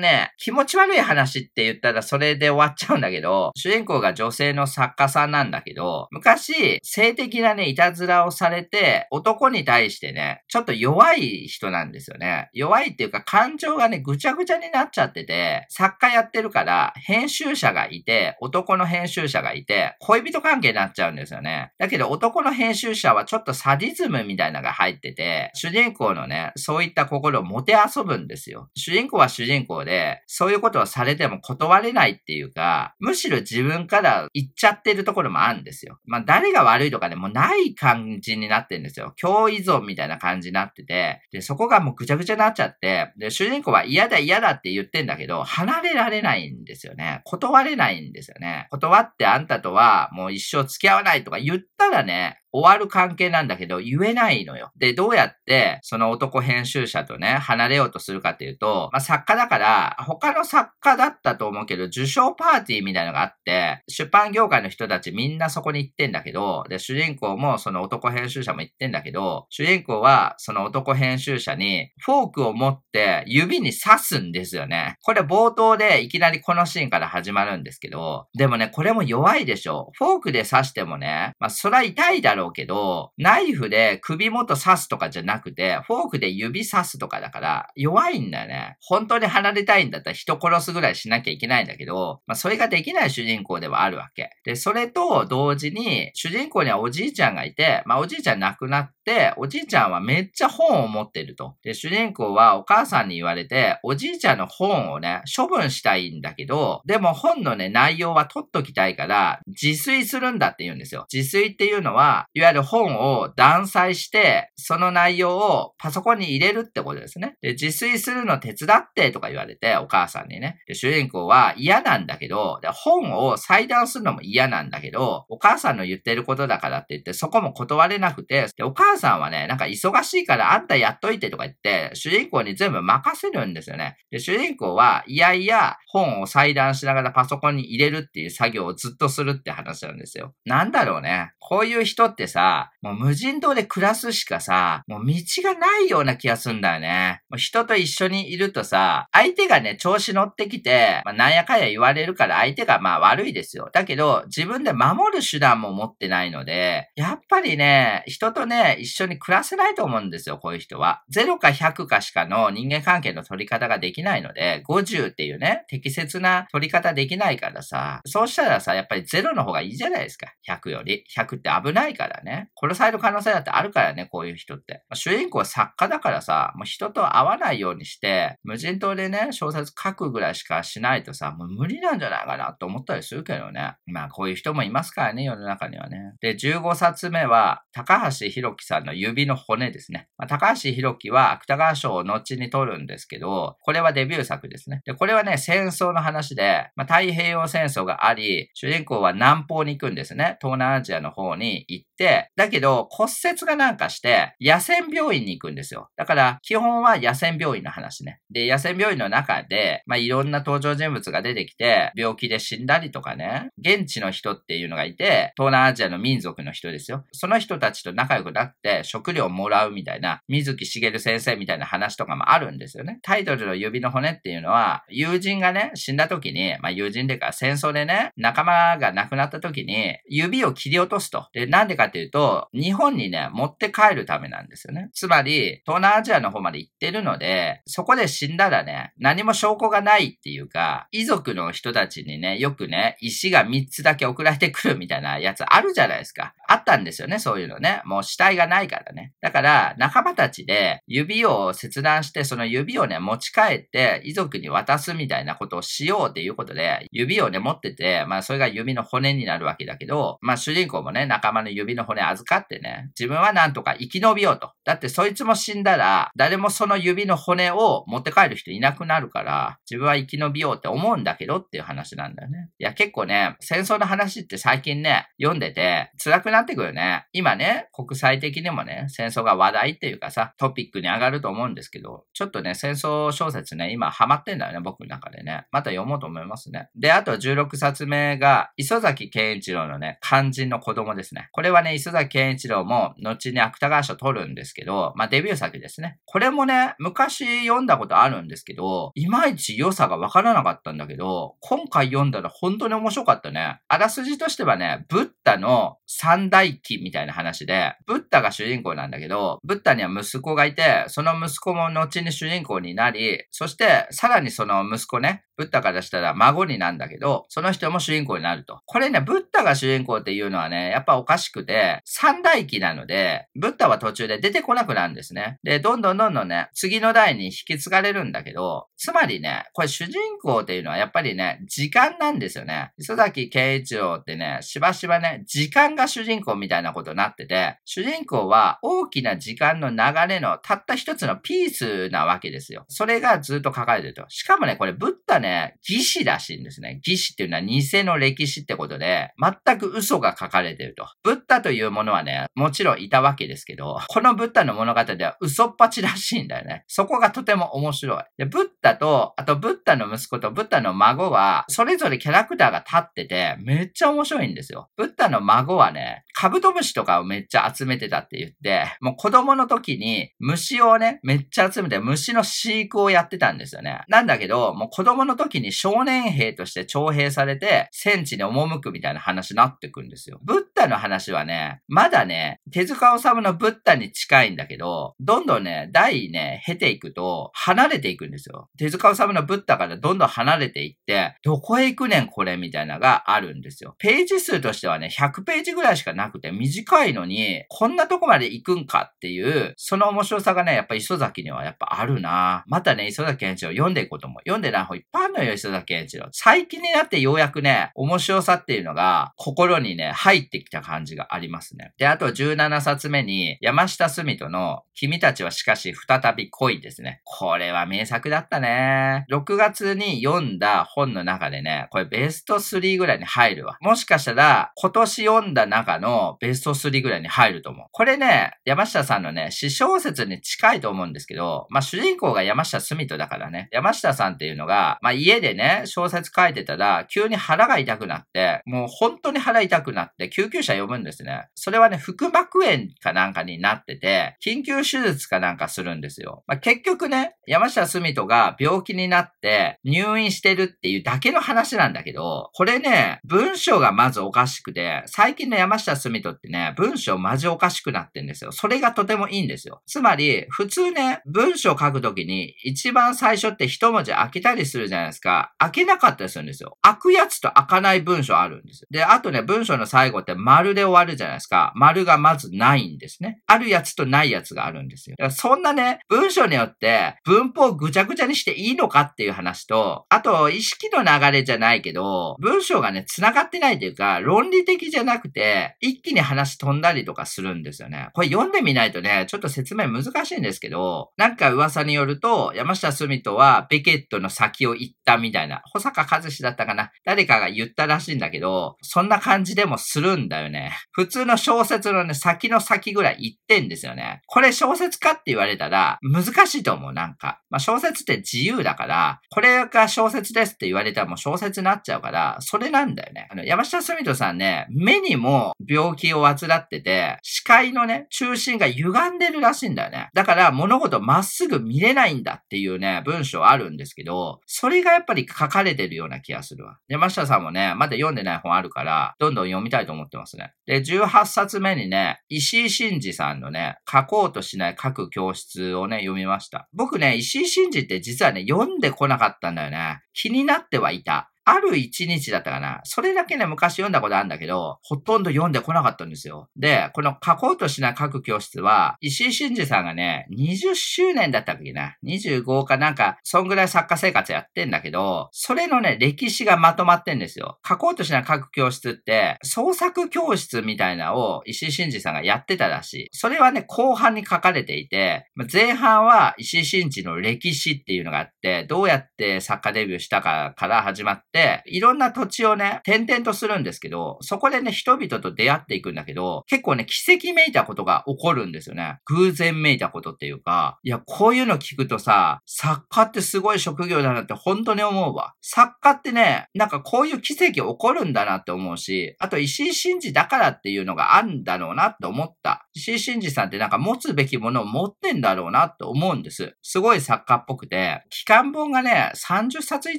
ね、気持ち悪い話って言ったらそれで終わっちゃうんだけど、主人公が女性の作家さんなんだけど、昔、性的なね、いたずらをされて、男に対してね、ちょっと弱い人なんですよね。弱いっていうか感情がね、ぐちゃぐちゃになっちゃってて、作家やってるから、編集者がいて、男の編集者がいて、恋人関係になっちゃうんですよね。だけど男の編集者はちょっとサディズムみたいなのが入ってて、主人公のね、そういった心をもて遊ぶんですよ。主人公は主人公で、そういうことをされても断れないっていうか、むしろ自分から言っちゃってるところもあるんですよ。まあ誰が悪いとかでもない感じになってるんですよ。共依存みたいな感じになってて、で、そこがもうぐちゃぐちゃになっちゃって、で、主人公は嫌だ嫌だって言ってんだけど、離れられないんですよね。断れないんですよね。断ってあんたとはもう一生付き合わないとか言ったらね、終わる関係なんだけど、言えないのよ。で、どうやって、その男編集者とね、離れようとするかっていうと、まあ、作家だから、他の作家だったと思うけど、受賞パーティーみたいなのがあって、出版業界の人たちみんなそこに行ってんだけど、で、主人公もその男編集者も行ってんだけど、主人公はその男編集者に、フォークを持って指に刺すんですよね。これ冒頭でいきなりこのシーンから始まるんですけど、でもね、これも弱いでしょ。フォークで刺してもね、まあ、そら痛いだろうろうけど、ナイフで首元刺すとかじゃなくて、フォークで指刺すとかだから、弱いんだよね。本当に離れたいんだったら人殺すぐらいしなきゃいけないんだけど、まあそれができない主人公ではあるわけ。で、それと同時に、主人公にはおじいちゃんがいて、まあおじいちゃん亡くなって、おじいちゃんはめっちゃ本を持ってると。で、主人公はお母さんに言われて、おじいちゃんの本をね、処分したいんだけど、でも本のね、内容は取っときたいから、自炊するんだって言うんですよ。自炊っていうのは、いわゆる本を断裁して、その内容をパソコンに入れるってことですね。で、自炊するの手伝ってとか言われて、お母さんにね。で、主人公は嫌なんだけど、で本を裁断するのも嫌なんだけど、お母さんの言ってることだからって言って、そこも断れなくて、で、お母さんはね、なんか忙しいからあんたやっといてとか言って、主人公に全部任せるんですよね。で、主人公は、いやいや、本を裁断しながらパソコンに入れるっていう作業をずっとするって話なんですよ。なんだろうね。こういう人ってさ、もう無人島で暮らすしかさ、もう道がないような気がするんだよね。もう人と一緒にいるとさ、相手がね、調子乗ってきて、まあ、なんやかんや言われるから相手がまあ悪いですよ。だけど、自分で守る手段も持ってないので、やっぱりね、人とね、一緒に暮らせないと思うんですよ、こういう人は。0か100かしかの人間関係の取り方ができないので、50っていうね、適切な取り方できないからさ、そうしたらさ、やっぱり0の方がいいじゃないですか。100より。100って危ないからね。殺される可能性だってあるからね、こういう人って。主人公は作家だからさ、もう人と会わないようにして、無人島でね、小説書くぐらいしかしないとさ、もう無理なんじゃないかなと思ったりするけどね。まあ、こういう人もいますからね、世の中にはね。で、15冊目は、高橋博樹さんの指の骨ですね。まあ、高橋博樹は芥川賞を後に取るんですけど、これはデビュー作ですね。で、これはね、戦争の話で、まあ、太平洋戦争があり、主人公は南方に行くんですね。東南アジアの方に行って、だけど骨折がなんかして、野戦病院に行くんですよ。だから、基本は野戦病院の話ね。で、野戦病院の中で、まあ、いろんな登場人物が出てきて、病気で死んだりとかね、現地の人っていうのがいて、東南アジアの民族の人ですよ。その人たちと仲良くなって食料をもらうみたいな、水木しげる先生みたいな話とかもあるんですよね。タイトルの指の骨っていうのは、友人がね、死んだ時に、まあ、友人でか戦争でね、仲間が亡くなった時に、指を切り落とすと。で、なんでかっていうと、日本にね、持って帰るためなんですよね。つまり、東南アジアの方まで行ってるので、そこで死んだらね、何も証拠がないっていうか、遺族の人たちにね、よくね、石が3つだけ送られてくるみたいなやつあるじゃないですか。あったんですよね、そういうのね。もう死体がないからね。だから、仲間たちで指を切断して、その指をね、持ち帰って遺族に渡すみたいなことをしようっていうことで、指をね、持ってて、まあそれが指の骨になるわけだけど、まあ主人公もね、仲間の指の骨預かってね、自分はなんとか生き延びようと。だってそいつも死んだら、誰もその指の骨を持って帰る人いなくなるから、自分は生き延びようって思うんだけどっていう話なんだよね。いや結構ね、戦争の話って最近ね、読んでて辛くなってくるね。今ね、国際的にもね、戦争が話題っていうかさ、トピックに上がると思うんですけど、ちょっとね、戦争小説ね、今ハマってんだよね、僕の中でね。また読もうと思いますね。で、あと16冊目が、磯崎健一郎のね、肝心の子供ですね。これはね、ね磯崎健一郎も、後に芥川賞取るんですけど、まあ、デビュー作ですね。これもね、昔読んだことあるんですけど、いまいち良さがわからなかったんだけど、今回読んだら本当に面白かったね。あらすじとしてはね、ブッダの三大期みたいな話で、ブッダが主人公なんだけど、ブッダには息子がいて、その息子も後に主人公になり、そしてさらにその息子ね、ブッダからしたら孫になんだけど、その人も主人公になると。これね、ブッダが主人公っていうのはね、やっぱおかしくて、三代記なので、ブッダは途中で出てこなくなるんですね。で、どんどんどんどんね、次の代に引き継がれるんだけど、つまりね、これ主人公っていうのはやっぱりね、時間なんですよね。磯崎慶一郎ってね、しばしばね、時間が主人公みたいなことになってて、主人公は大きな時間の流れのたった一つのピースなわけですよ。それがずっと書かれてると。しかもね、これブッダね、義士らしいんですね。義士っていうのは偽の歴史ってことで、全く嘘が書かれてると。ブッダというものはね、もちろんいたわけですけど、このブッダの物語では嘘っぱちらしいんだよね。そこがとても面白い。で、ブッダと、あとブッダの息子とブッダの孫は、それぞれキャラクターが立ってて、めっちゃ面白いんですよ。ブッダの孫はね、カブトムシとかをめっちゃ集めてたって言って、もう子供の時に虫をね、めっちゃ集めて虫の飼育をやってたんですよね。なんだけど、もう子供の時に少年兵として徴兵されて、戦地に赴くみたいな話になってくるんですよ。ブッダの話はね、まだね、手塚治虫のブッダに近いんだけど、どんどんね、代ね、経ていくと、離れていくんですよ。手塚治虫のブッダからどんどん離れていって、どこへ行くねんこれみたいなのがあるんですよ。ページ数としてはね、100ページぐらいしかなくて短いのに、こんなとこまで行くんかっていう、その面白さがね、やっぱ磯崎にはやっぱあるなまたね、磯崎健一郎読んでいこうと思う。読んでない方いっぱいあるのよ、磯崎健一郎。最近になってようやくね、面白さっていうのが心にね、入ってきた感じがありますね。で、あと17冊目に、山下澄人の君たちはしかし再び恋ですね。これは名作だったね。6月に読んだ本の中でね、これベスト3ぐらいに入るわ。もしかしたら、今年読んだ中のベスト3ぐらいに入ると思う。これね、山下さんのね、詩小説に近いと思うんですけど、まあ、主人公が山下澄人だからね、山下さんっていうのが、まあ、家でね、小説書いてたら、急に腹が痛くなって、もう本当に腹痛くなって、救急車呼ぶんですね。それはね、腹膜炎かなんかになってて、緊急手術かなんかするんですよ。まあ、結局ね、山下澄人が病気になって入院してるっていうだけの話なんだけど、これね、文章がまずおかしくて、最近の山下澄人ってね、文章マジおかしくなってんですよ。それがとてもいいんですよ。つまり、普通ね、文章書くときに一番最初って一文字開けたりするじゃないですか。開けなかったりするんですよ。開くやつと開かない文章あるんですよ。で、あとね、文章の最後って丸で終わるじゃないですか。丸がまずないんですね。あるやつとないやつがあるんですよ。だからそんなね、文章によって文法をぐちゃぐちゃにしていいのかっていう話と、あと、意識の流れじゃないけど、文章がね、繋がってないというか、論理的じゃなくて、一気に話飛んだりとかするんですよね。これ読んでみないとね、ちょっと説明難しいんですけど、なんか噂によると、山下澄人はベケットの先を行ったみたいな、保坂和志だったかな誰かが言ったらしいんだけど、そんな感じでもするんだよね。普通の小説のね、先の先ぐらい言ってんですよね。これ小説かって言われたら、難しいと思う、なんか。まあ、小説って自由だから、これが小説ですって言われたらもう小説になっちゃうから、それなんだよね。あの、山下澄人さんね、目にも病気を患ってて、視界のね、中心が歪んでるらしいんだよね。だから物事まっすぐ見れないんだっていうね、文章あるんですけど、それがやっぱり書かれてるような気がするわ。山下さんもね、まだ読んでない本あるから、どんどん読みたいと思ってますね。で、18冊目にね、石井真二さんのね、書こうとしない書く教室をね、読みました。僕ね、石井真二って実はね、読んでこなかったんだよね。気になってはいた。ある一日だったかな。それだけね、昔読んだことあるんだけど、ほとんど読んでこなかったんですよ。で、この書こうとしない書く教室は、石井真二さんがね、20周年だったっけな。25かなんか、そんぐらい作家生活やってんだけど、それのね、歴史がまとまってんですよ。書こうとしない書く教室って、創作教室みたいなを石井真二さんがやってたらしい。それはね、後半に書かれていて、前半は石井真二の歴史っていうのがあって、どうやって作家デビューしたかから始まって、いろんな土地をね、転々とするんですけど、そこでね、人々と出会っていくんだけど、結構ね、奇跡めいたことが起こるんですよね。偶然めいたことっていうか、いや、こういうの聞くとさ、作家ってすごい職業だなって本当に思うわ。作家ってね、なんかこういう奇跡起こるんだなって思うし、あと石井真二だからっていうのがあるんだろうなって思った。石井真二さんってなんか持つべきものを持ってんだろうなって思うんです。すごい作家っぽくて、期間本がね、30冊以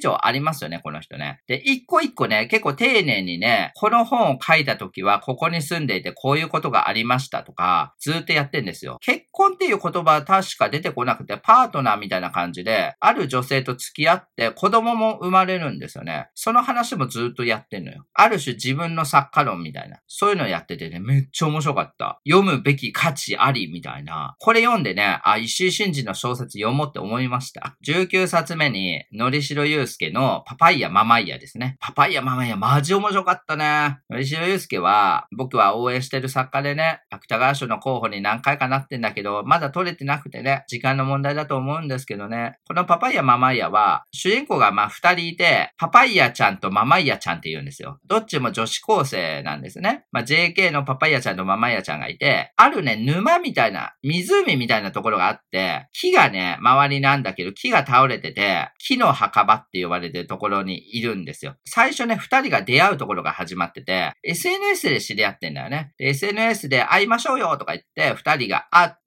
上ありますよね、この人ね。で、一個一個ね、結構丁寧にね、この本を書いた時はここに住んでいてこういうことがありましたとか、ずっとやってんですよ。結婚っていう言葉は確か出てこなくて、パートナーみたいな感じで、ある女性と付き合って子供も生まれるんですよね。その話もずっとやってんのよ。ある種自分の作家論みたいな。そういうのやっててね、めっちゃ面白かった。読むべき価値ありみたいな。これ読んでね、あ、石井真二の小説読もうって思いました。19冊目に、のりしろゆうすけのパパイヤママイイヤですね。パパイヤママイヤマジ面白かったね。石野祐介は、僕は応援してる作家でね、芥川賞の候補に何回かなってんだけど、まだ取れてなくてね、時間の問題だと思うんですけどね。このパパイヤママイヤは、主人公がまあ二人いて、パパイヤちゃんとママイヤちゃんって言うんですよ。どっちも女子高生なんですね。まあ JK のパパイヤちゃんとママイヤちゃんがいて、あるね、沼みたいな、湖みたいなところがあって、木がね、周りなんだけど、木が倒れてて、木の墓場って呼ばれてるところにいるるんですよ。最初ね、二人が出会うところが始まってて、SNS で知り合ってんだよね。SNS で会いましょうよとか言って、二人が会って、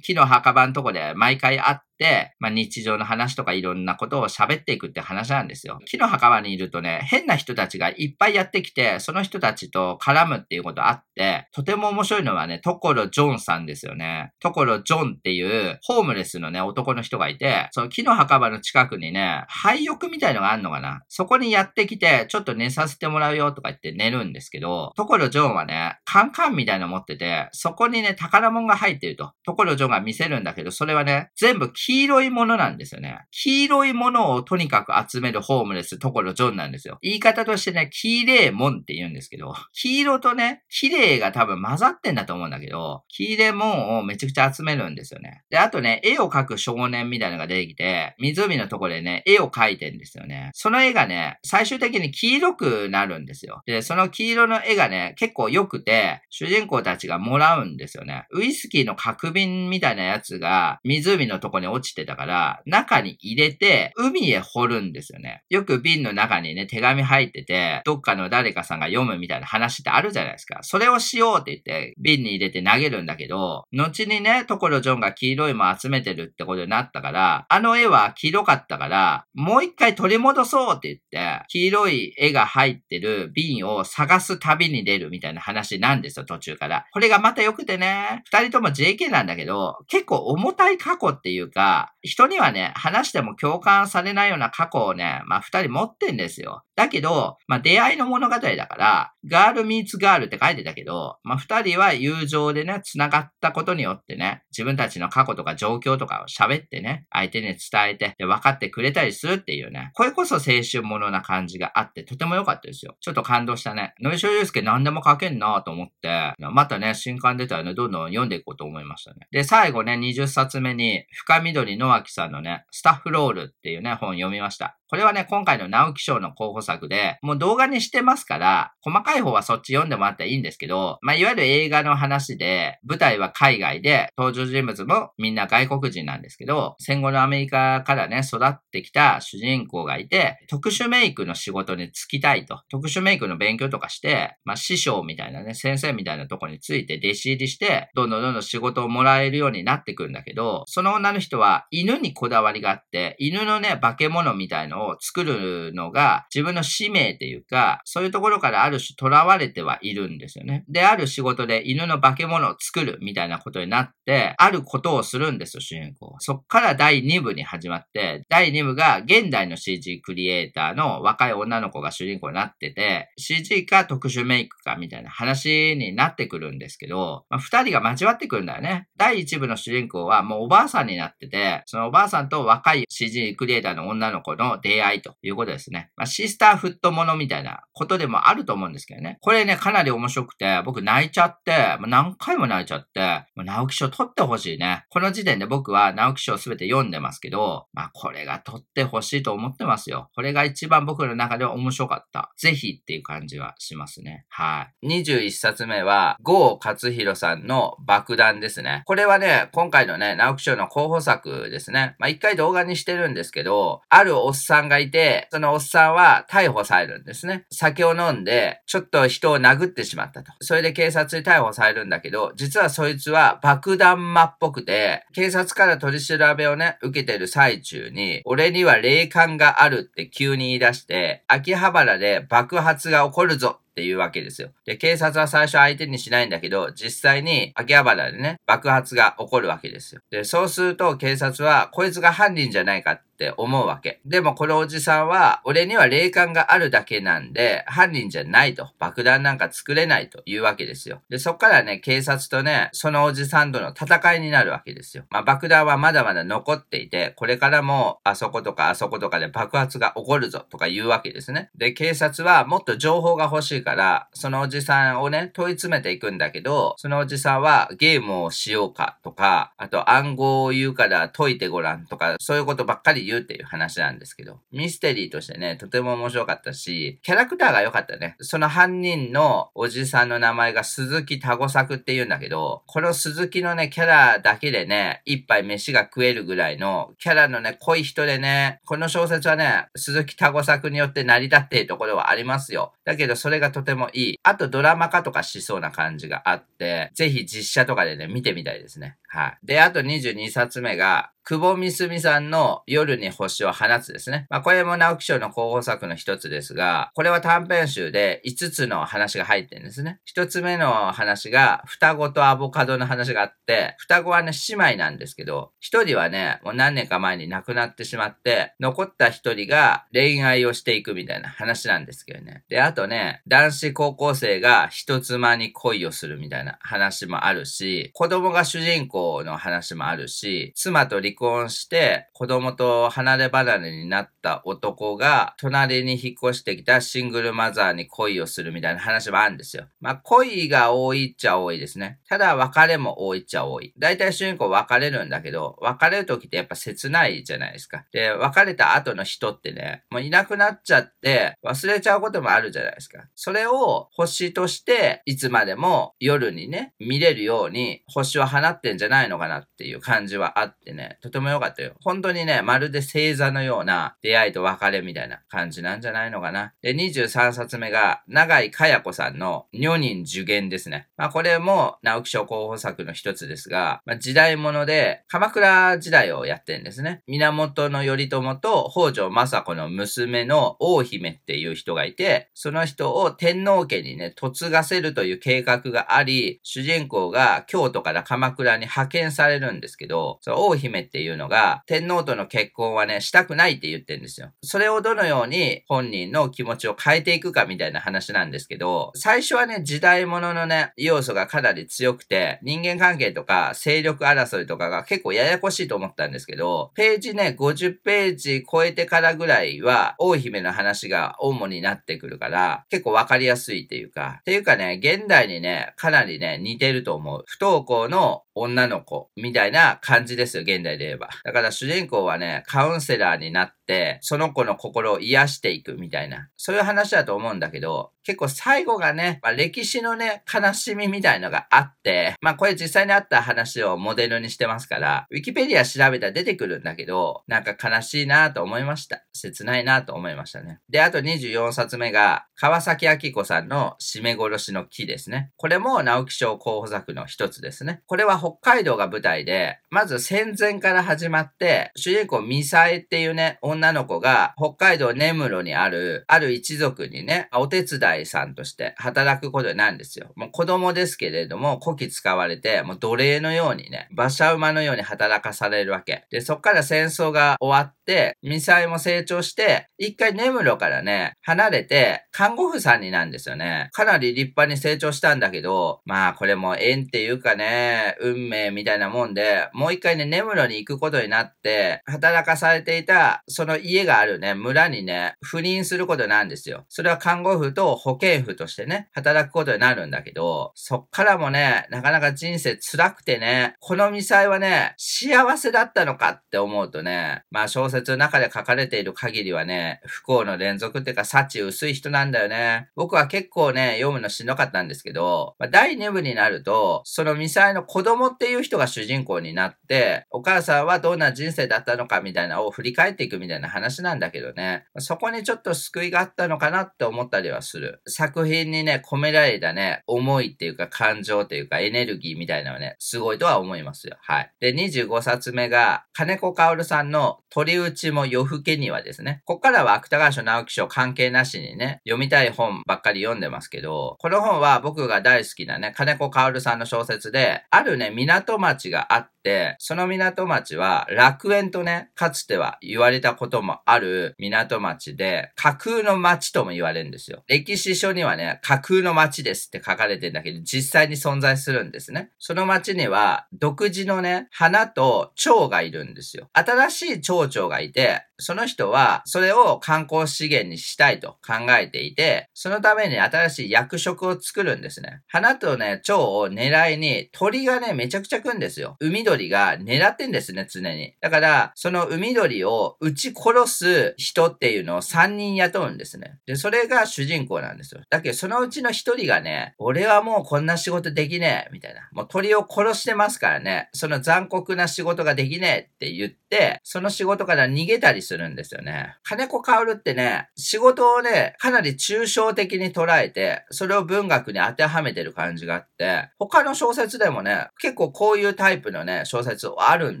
木の墓場のとこで毎回会って、まあ、日常の話とかいろんなことを喋っていくって話なんですよ。木の墓場にいるとね、変な人たちがいっぱいやってきて、その人たちと絡むっていうことあって、とても面白いのはね、トコロジョンさんですよね。トコロジョンっていうホームレスのね、男の人がいて、その木の墓場の近くにね、廃浴みたいのがあるのかな。そこにやってきて、ちょっと寝させてもらうよとか言って寝るんですけど、トコロジョンはね、カンカンみたいなの持ってて、そこにね、宝物が入ってると。トコロジョンが見せるんだけど、それはね、全部黄色いものなんですよね。黄色いものをとにかく集めるホームレス、ところジョンなんですよ。言い方としてね、黄麗もんって言うんですけど、黄色とね、綺麗が多分混ざってんだと思うんだけど、黄麗もんをめちゃくちゃ集めるんですよね。で、あとね、絵を描く少年みたいなのが出てきて、湖のところでね、絵を描いてんですよね。その絵がね、最終的に黄色くなるんですよ。で、その黄色の絵がね、結構良くて、主人公たちがもらうんですよね。ウイスキーの瓶みたいなやつが湖のとこに落ちてたから、中に入れて、海へ掘るんですよね。よく瓶の中にね、手紙入ってて、どっかの誰かさんが読むみたいな話ってあるじゃないですか。それをしようって言って、瓶に入れて投げるんだけど、後にね、ところジョンが黄色いも集めてるってことになったから、あの絵は黄色かったから、もう一回取り戻そうって言って、黄色い絵が入ってる瓶を探す旅に出るみたいな話なんですよ、途中から。これがまた良くてね、二人とも JK なんだけど、結構重たい過去っていうか、人にはね、話しても共感されないような過去をね、まあ二人持ってんですよ。だけど、まあ出会いの物語だから、ガールミーツガールって書いてたけど、まあ二人は友情でね、繋がったことによってね、自分たちの過去とか状況とかを喋ってね、相手に伝えて、で、分かってくれたりするっていうね、これこそ青春ものな感じがあって、とても良かったですよ。ちょっと感動したね。ノイショユースケ何でも書けんなと思って、またね、新刊出たらね、どんどん読んでいこうと思いましたね。で、最後ね、20冊目に、深緑野脇さんのね、スタッフロールっていうね、本読みました。これはね、今回の直木賞の候補作で、もう動画にしてますから、細かい方はそっち読んでもらったらいいんですけど、まあ、いわゆる映画の話で、舞台は海外で、登場人物もみんな外国人なんですけど、戦後のアメリカからね、育ってきた主人公がいて、特殊メイクの仕事に就きたいと。特殊メイクの勉強とかして、まあ、師匠みたいなね、先生みたいなとこについて弟子入りして、どんどんどんどん仕事をもらえるようになってくるんだけど、その女の人は犬にこだわりがあって、犬のね、化け物みたいのを作るのが自分の使命っていうか、そういうところからある種囚われてはいるんですよね。で、ある仕事で犬の化け物を作るみたいなことになって、あることをするんですよ、主人公。そっから第2部に始まって、第2部が現代の CG クリエイターの若い女の子が主人公になってて、CG か特殊メイクかみたいな話になってくるんですけど、まあ、2人が交わってくるんだよね。第1部の主人公はもうおばあさんになってて、そのおばあさんと若い CG クリエイターの女の子の出会いということですね。まあ、シスターフットものみたいなことでもあると思うんですけどね。これね、かなり面白くて、僕泣いちゃって、まあ、何回も泣いちゃって、まあ、直木賞取ってほしいね。この時点で僕は直木賞すべて読んでますけど、まあ、これが取ってほしいと思ってますよ。これが一番僕の中では面白かった。ぜひっていう感じはしますね。はい。21冊目は、郷勝弘さんの爆弾ですね。これはね、今回のね、直木賞の候補作ですね。まあ、一回動画にしてるんですけど、あるおっさんがいて、そのおっさんは逮捕されるんですね。酒を飲んで、ちょっと人を殴ってしまったと。それで警察に逮捕されるんだけど、実はそいつは爆弾魔っぽくて、警察から取り調べをね、受けてる最中に、俺には霊感があるって急に言い出して、秋葉原で爆発が起こるぞっていうわけですよ。で、警察は最初相手にしないんだけど、実際に秋葉原でね、爆発が起こるわけですよ。で、そうすると警察は、こいつが犯人じゃないかってって思うわけ。でもこのおじさんは、俺には霊感があるだけなんで、犯人じゃないと。爆弾なんか作れないというわけですよ。で、そっからね、警察とね、そのおじさんとの戦いになるわけですよ。まあ、爆弾はまだまだ残っていて、これからもあそことかあそことかで爆発が起こるぞとか言うわけですね。で、警察はもっと情報が欲しいから、そのおじさんをね、問い詰めていくんだけど、そのおじさんはゲームをしようかとか、あと暗号を言うから解いてごらんとか、そういうことばっかり言うっていう話なんですけど、ミステリーとしてね、とても面白かったし、キャラクターが良かったね。その犯人のおじさんの名前が鈴木タゴ作って言うんだけど、この鈴木のね、キャラだけでね、一杯飯が食えるぐらいの、キャラのね、濃い人でね、この小説はね、鈴木タゴ作によって成り立っているところはありますよ。だけどそれがとてもいい。あとドラマ化とかしそうな感じがあって、ぜひ実写とかでね、見てみたいですね。はい。で、あと22冊目が、久保みすみさんの夜に星を放つですね。まあ、これも直木賞の候補作の一つですが、これは短編集で5つの話が入ってるんですね。一つ目の話が、双子とアボカドの話があって、双子はね、姉妹なんですけど、一人はね、もう何年か前に亡くなってしまって、残った一人が恋愛をしていくみたいな話なんですけどね。で、あとね、男子高校生が一妻に恋をするみたいな話もあるし、子供が主人公の話もあるし、妻と離離婚して子供と離れ離れになった男が隣に引っ越してきたシングルマザーに恋をするみたいな話もあるんですよ。まあ恋が多いっちゃ多いですね。ただ別れも多いっちゃ多い。だいたい主人公別れるんだけど、別れる時ってやっぱ切ないじゃないですか。で、別れた後の人ってね、もういなくなっちゃって忘れちゃうこともあるじゃないですか。それを星としていつまでも夜にね、見れるように星を放ってんじゃないのかなっていう感じはあってね、とても良かったよ。本当にね、まるで星座のような出会いと別れみたいな感じなんじゃないのかな。で、23冊目が、長井かや子さんの女人受験ですね。まあこれも直木賞候補作の一つですが、まあ、時代物で鎌倉時代をやってんですね。源頼朝と北条政子の娘の大姫っていう人がいて、その人を天皇家にね、嫁がせるという計画があり、主人公が京都から鎌倉に派遣されるんですけど、その大姫ってっていうのが、天皇との結婚はね、したくないって言ってるんですよ。それをどのように本人の気持ちを変えていくかみたいな話なんですけど、最初はね、時代物のね、要素がかなり強くて、人間関係とか勢力争いとかが結構ややこしいと思ったんですけど、ページね、50ページ超えてからぐらいは、大姫の話が主になってくるから、結構わかりやすいっていうか、っていうかね、現代にね、かなりね、似てると思う。不登校の女の子みたいな感じですよ、現代で言えば。だから主人公はね、カウンセラーになって、その子の心を癒していくみたいな、そういう話だと思うんだけど、結構最後がね、まあ、歴史のね、悲しみみたいのがあって、まあこれ実際にあった話をモデルにしてますから、ウィキペディア調べたら出てくるんだけど、なんか悲しいなと思いました。切ないなと思いましたね。で、あと24冊目が、川崎明子さんの締め殺しの木ですね。これも直木賞候補作の一つですね。これは北海道が舞台で、まず戦前から始まって、主人公ミサエっていうね、女の子が北海道根室にある、ある一族にね、お手伝いさんとして働くことになるんですよ。もう子供ですけれども、古希使われて、もう奴隷のようにね、馬車馬のように働かされるわけ。で、そっから戦争が終わって、ミサイも成長して、一回根室からね、離れて、看護婦さんになるんですよね。かなり立派に成長したんだけど、まあこれも縁っていうかね、運命みたいなもんで、もう一回ね、根室に行くことになって、働かされていた、そその家があるね、村にね、赴任することなんですよ。それは看護婦と保健婦としてね、働くことになるんだけど、そっからもね、なかなか人生辛くてね、このミサイはね、幸せだったのかって思うとね、まあ小説の中で書かれている限りはね、不幸の連続っていうか、幸薄い人なんだよね。僕は結構ね、読むのしんどかったんですけど、まあ、第2部になると、そのミサイの子供っていう人が主人公になって、お母さんはどんな人生だったのかみたいなのを振り返っていくみたいなたいな話なんだけどね、そこにちょっと救いがあったのかなって思ったりはする。作品にね、込められたね、思いっていうか感情っていうかエネルギーみたいなのはね、すごいとは思いますよ。はい。で、25冊目が、金子薫さんの鳥打ちも夜更けにはですね。こっからは芥川賞直木賞関係なしにね、読みたい本ばっかり読んでますけど、この本は僕が大好きなね、金子薫さんの小説で、あるね、港町があって、その港町は楽園とね、かつては言われたことこともある港町で、架空の町とも言われるんですよ。歴史書にはね、架空の町ですって書かれてんだけど、実際に存在するんですね。その町には、独自のね、花と蝶がいるんですよ。新しい蝶々がいて、その人は、それを観光資源にしたいと考えていて、そのために新しい役職を作るんですね。花とね、蝶を狙いに、鳥がね、めちゃくちゃ来るんですよ。海鳥が狙ってんですね、常に。だから、その海鳥を撃ち殺す人っていうのを3人雇うんですね。で、それが主人公なんですよ。だけど、そのうちの1人がね、俺はもうこんな仕事できねえ、みたいな。もう鳥を殺してますからね、その残酷な仕事ができねえって言って、その仕事から逃げたりするんですよね。金子薫ってね、仕事をね、かなり抽象的に捉えて、それを文学に当てはめてる感じがあって、他の小説でもね、結構こういうタイプのね、小説あるん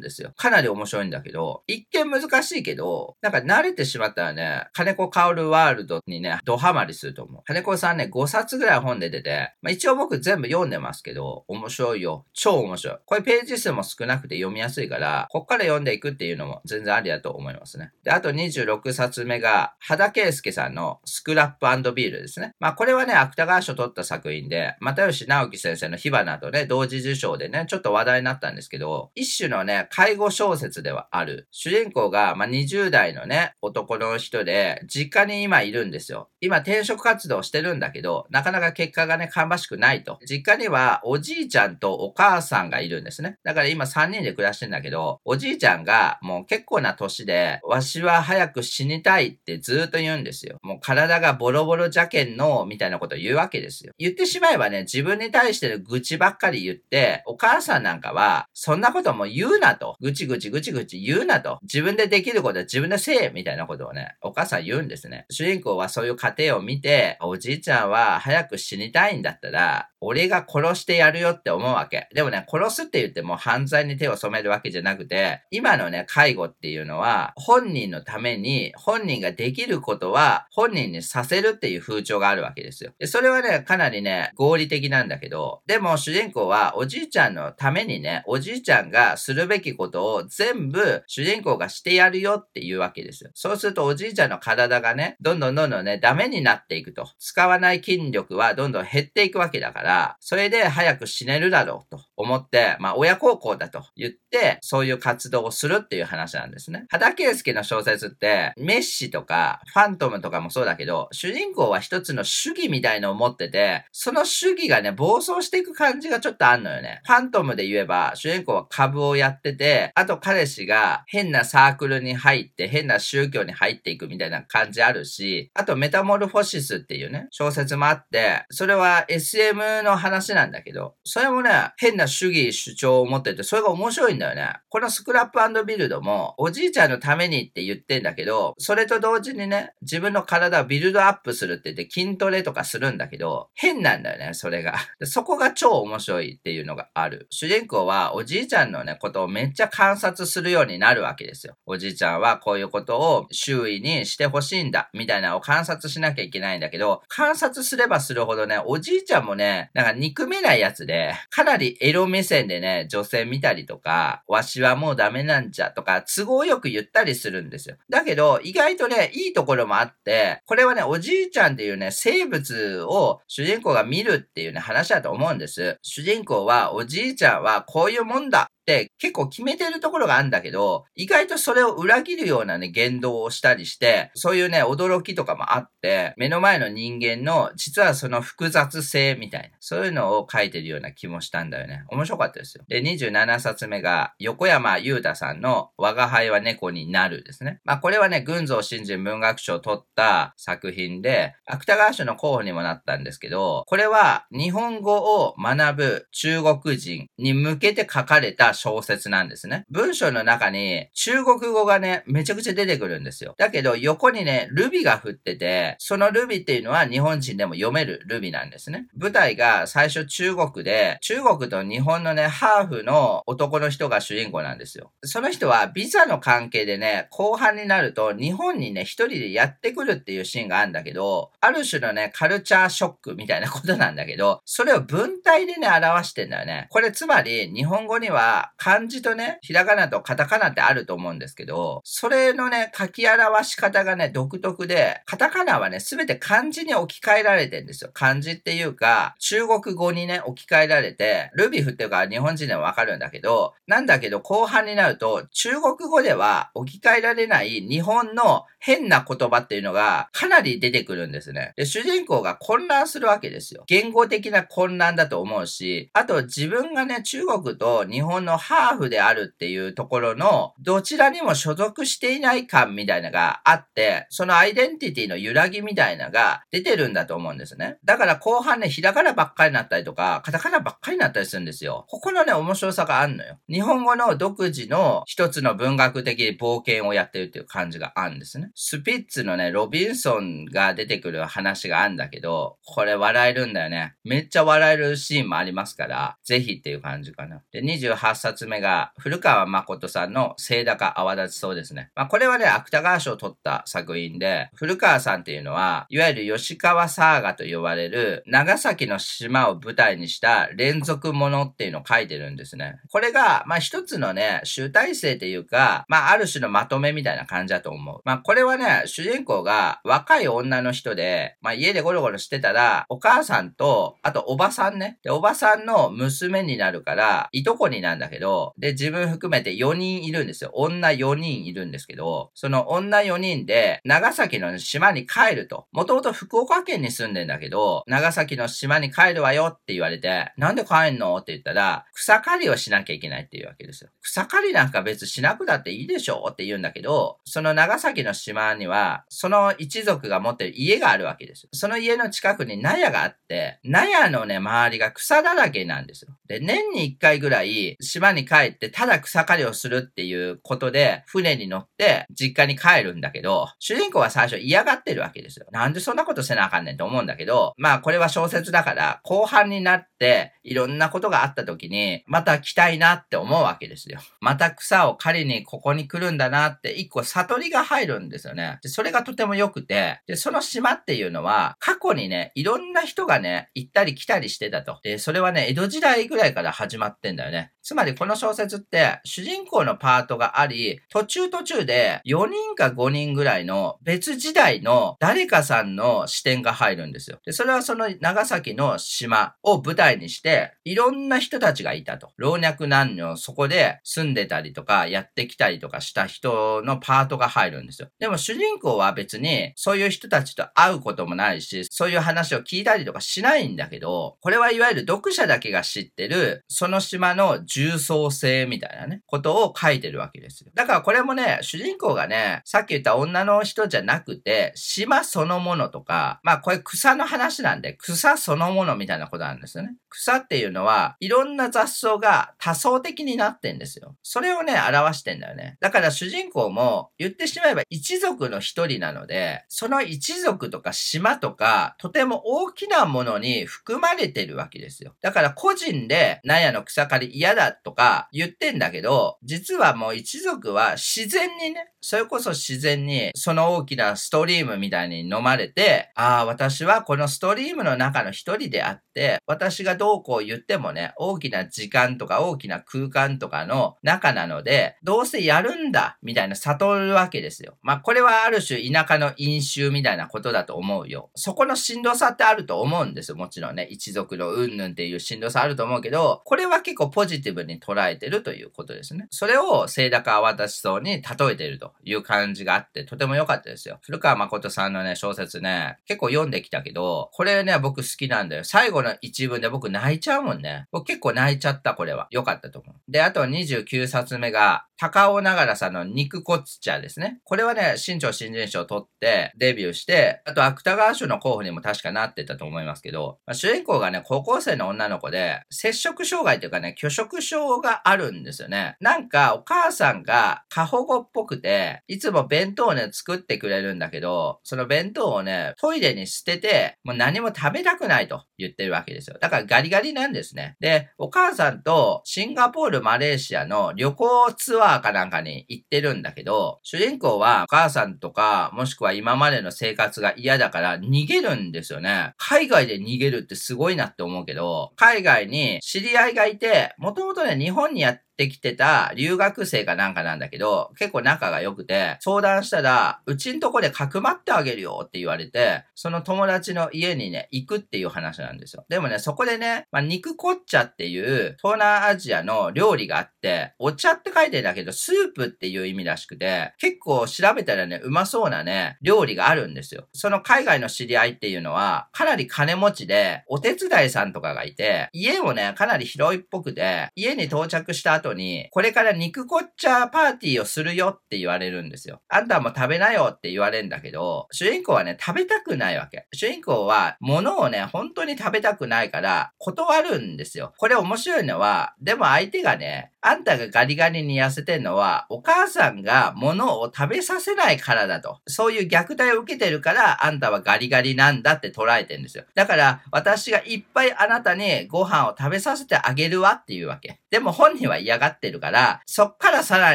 ですよ。かなり面白いんだけど、一見難しいけど、なんか慣れてしまったらね、金子薫ワールドにね、ドハマりすると思う。金子さんね、5冊ぐらい本で出て、まあ、一応僕全部読んでますけど、面白いよ。超面白い。これページ数も少なくて読みやすいから、こっから読んでいくっていうのも全然ありだと思いますね。で、あと26冊目が、羽田圭介さんのスクラップビールですね。まあこれはね、芥川賞取った作品で、又吉直樹先生の火花とね、同時受賞でね、ちょっと話題になったんですけど、一種のね、介護小説ではある。主人公が、まあ20代のね、男の人で、実家に今いるんですよ。今転職活動してるんだけど、なかなか結果がね、芳しくないと。実家にはおじいちゃんとお母さんがいるんですね。だから今3人で暮らしてんだけど、おじいちゃんがもう結構な年で、わしは早く死にたいってずっと言うんですよ。もう体がボロボロじゃけんの、みたいなことを言うわけですよ。言ってしまえばね、自分に対しての愚痴ばっかり言って、お母さんなんかは、そんなことも言うなと。ぐちぐちぐちぐち言うなと。自分でできることは自分でせえ、みたいなことをね、お母さん言うんですね。主人公はそういう家庭を見て、おじいちゃんは早く死にたいんだったら、俺が殺してやるよって思うわけ。でもね、殺すって言っても犯罪に手を染めるわけじゃなくて、今のね、介護っていうのは、本人のために、本人ができることは、本人にさせるっていう風潮があるわけですよ。で、それはね、かなりね、合理的なんだけど、でも主人公は、おじいちゃんのためにね、おじいちゃんがするべきことを全部、主人公がしてやるよっていうわけですよ。そうすると、おじいちゃんの体がね、どんどんどんどんね、ダメになっていくと。使わない筋力はどんどん減っていくわけだから、それで早く死ねるだろうと思って、まあ親孝行だと言って、そういう活動をするっていう話なんですね。肌圭介の小説って、メッシとか、ファントムとかもそうだけど、主人公は一つの主義みたいのを持ってて、その主義がね、暴走していく感じがちょっとあんのよね。ファントムで言えば、主人公は株をやってて、あと彼氏が変なサークルに入って、って変な宗教に入っていくみたいな感じあるし、あとメタモルフォシスっていうね、小説もあって、それは SM の話なんだけど、それもね、変な主義主張を持ってて、それが面白いんだよね。このスクラップビルドも、おじいちゃんのためにって言ってんだけど、それと同時にね、自分の体をビルドアップするって言って筋トレとかするんだけど、変なんだよね、それが。そこが超面白いっていうのがある。主人公はおじいちゃんのね、ことをめっちゃ観察するようになるわけですよ。おじいちゃんはこういうことを周囲にしてほしいんだ、みたいなのを観察しなきゃいけないんだけど、観察すればするほどね、おじいちゃんもね、なんか憎めないやつで、かなりエロ目線でね、女性見たりとか、わしはもうダメなんじゃとか、都合よく言ったりするんですよ。だけど、意外とね、いいところもあって、これはね、おじいちゃんっていうね、生物を主人公が見るっていうね、話だと思うんです。主人公は、おじいちゃんはこういうもんだって結構決めてるところがあるんだけど、意外とそれを裏切るようなね、言動をしたりして、そういうね、驚きとかもあって、目の前の人間の、実はその複雑性みたいな、そういうのを書いてるような気もしたんだよね。面白かったですよ。で、27冊目が、横山裕太さんの、我が輩は猫になるですね。まあ、これはね、群像新人文学賞を取った作品で、芥川賞の候補にもなったんですけど、これは日本語を学ぶ中国人に向けて書かれた小説なんですね。文章の中に中国語がね、めちゃくちゃ出てくるんですよ。だけど横にね、ルビが振ってて、そのルビっていうのは日本人でも読めるルビなんですね。舞台が最初中国で、中国と日本のね、ハーフの男の人が主人公なんですよ。その人はビザの関係でね、後半になると日本にね、一人でやってくるっていうシーンがあるんだけど、ある種のね、カルチャーショックみたいなことなんだけど、それを文体でね、表してんだよね。これつまり日本語にはは漢字とね、ひらがなとカタカナってあると思うんですけど、それのね、書き表し方がね、独特で、カタカナはね、すべて漢字に置き換えられてるんですよ。漢字っていうか、中国語にね、置き換えられて、ルビフっていうか日本人でもわかるんだけど、なんだけど後半になると、中国語では置き換えられない日本の変な言葉っていうのがかなり出てくるんですね。で、主人公が混乱するわけですよ。言語的な混乱だと思うし、あと自分がね、中国と日本ののハーフであるっていうところの、どちらにも所属していない感みたいなのがあって、そのアイデンティティの揺らぎみたいなのが出てるんだと思うんですね。だから後半ね、ひらがなばっかりになったりとか、カタカナばっかりになったりするんですよ。ここのね、面白さがあんのよ。日本語の独自の一つの文学的冒険をやってるっていう感じがあるんですね。スピッツのね、ロビンソンが出てくる話があるんだけど、これ笑えるんだよね。めっちゃ笑えるシーンもありますから、ぜひっていう感じかな。で、28冊目が、古川誠さんの聖高泡立ちそうですね。まあ、これはね、芥川賞を取った作品で、古川さんっていうのは、いわゆる吉川サーガと呼ばれる、長崎の島を舞台にした連続ものっていうのを書いてるんですね。これが、まあ、一つのね、集大成っていうか、まあ、ある種のまとめみたいな感じだと思う。まあ、これはね、主人公が若い女の人で、まあ、家でゴロゴロしてたら、お母さんと、あとおばさんね。で、おばさんの娘になるから、いとこになんだけど、で、自分含めて4人いるんですよ。女4人いるんですけど、その女4人で、長崎の島に帰ると。もともと福岡県に住んでんだけど、長崎の島に帰るわよって言われて、なんで帰んのって言ったら、草刈りをしなきゃいけないっていうわけですよ。草刈りなんか別しなくだっていいでしょって言うんだけど、その長崎の島には、その一族が持ってる家があるわけですよ。その家の近くに納屋があって、納屋のね、周りが草だらけなんですよ。で、年に一回ぐらい島島に帰ってただ草刈りをするっていうことで、船に乗って実家に帰るんだけど、主人公は最初嫌がってるわけですよ。なんでそんなことせなあかんねんと思うんだけど、まあこれは小説だから、後半になって、いろんなことがあった時に、また来たいなって思うわけですよ。また草を刈りにここに来るんだなって、一個悟りが入るんですよね。で、それがとても良くて、で、その島っていうのは、過去にね、いろんな人がね、行ったり来たりしてたと。で、それはね、江戸時代ぐらいから始まってんだよね。つまりでこの小説って、主人公のパートがあり、途中途中で4人か5人ぐらいの別時代の誰かさんの視点が入るんですよ。で、それはその長崎の島を舞台にして、いろんな人たちがいたと。老若男女、そこで住んでたりとか、やってきたりとかした人のパートが入るんですよ。でも主人公は別に、そういう人たちと会うこともないし、そういう話を聞いたりとかしないんだけど、これはいわゆる読者だけが知ってる、その島の重層性みたいなね、ことを書いてるわけですよ。だからこれもね、主人公がね、さっき言った女の人じゃなくて、島そのものとか、まあこれ草の話なんで、草そのものみたいなことなんですよね。草っていうのは、いろんな雑草が多層的になってんですよ。それをね、表してんだよね。だから主人公も、言ってしまえば一族の一人なので、その一族とか島とか、とても大きなものに含まれてるわけですよ。だから個人で、納屋の草刈り嫌だってとか言ってんだけど、実はもう一族は自然にね、それこそ自然にその大きなストリームみたいに飲まれて、ああ、私はこのストリームの中の一人であって、私がどうこう言ってもね、大きな時間とか大きな空間とかの中なので、どうせやるんだ、みたいな悟るわけですよ。まあ、これはある種田舎の飲酒みたいなことだと思うよ。そこのしんどさってあると思うんですよ。もちろんね、一族のうんぬんっていうしんどさあると思うけど、これは結構ポジティブに捉えてるということですね。それを聖高泡立そうに例えてるとという感じがあって、とても良かったですよ。古川誠さんのね、小説ね、結構読んできたけど、これね、僕好きなんだよ。最後の一文で僕泣いちゃうもんね。僕結構泣いちゃった、これは。良かったと思う。で、あと29冊目が、高尾ながらさんの肉骨茶ですね。これはね、新潮新人賞を取ってデビューして、あと芥川賞の候補にも確かなってたと思いますけど、まあ、主人公がね、高校生の女の子で、接触障害というかね、拒食症があるんですよね。なんか、お母さんが過保護っぽくて、いつも弁当をね、作ってくれるんだけど、その弁当をね、トイレに捨てて、もう何も食べたくないと。言ってるわけですよ。だからガリガリなんですね。で、お母さんとシンガポール、マレーシアの旅行ツアーかなんかに行ってるんだけど、主人公はお母さんとか、もしくは今までの生活が嫌だから逃げるんですよね。海外で逃げるってすごいなって思うけど、海外に知り合いがいて、もともとね、日本にやってっきてた留学生かなんかなんだけど、結構仲が良くて、相談したら、うちんとこでかくまってあげるよって言われて、その友達の家にね、行くっていう話なんんですよ。でもね、そこでね、まあ、肉こっちゃっていう東南アジアの料理があって、お茶って書いてんだけど、スープっていう意味らしくて、結構調べたらね、うまそうなね、料理があるんですよ。その海外の知り合いっていうのは、かなり金持ちで、お手伝いさんとかがいて、家もね、かなり広いっぽくて、家に到着した後に、これから肉こっちゃパーティーをするよって言われるんですよ。あんたも食べなよって言われるんだけど、主人公はね、食べたくないわけ。主人公は、物をね、本当に食べたくないから、断るんですよ。これ面白いのは、でも相手がね、あんたがガリガリに痩せてんのは、お母さんが物を食べさせないからだと。そういう虐待を受けてるから、あんたはガリガリなんだって捉えてんですよ。だから、私がいっぱいあなたにご飯を食べさせてあげるわっていうわけ。でも本人は嫌がってるから、そっからさら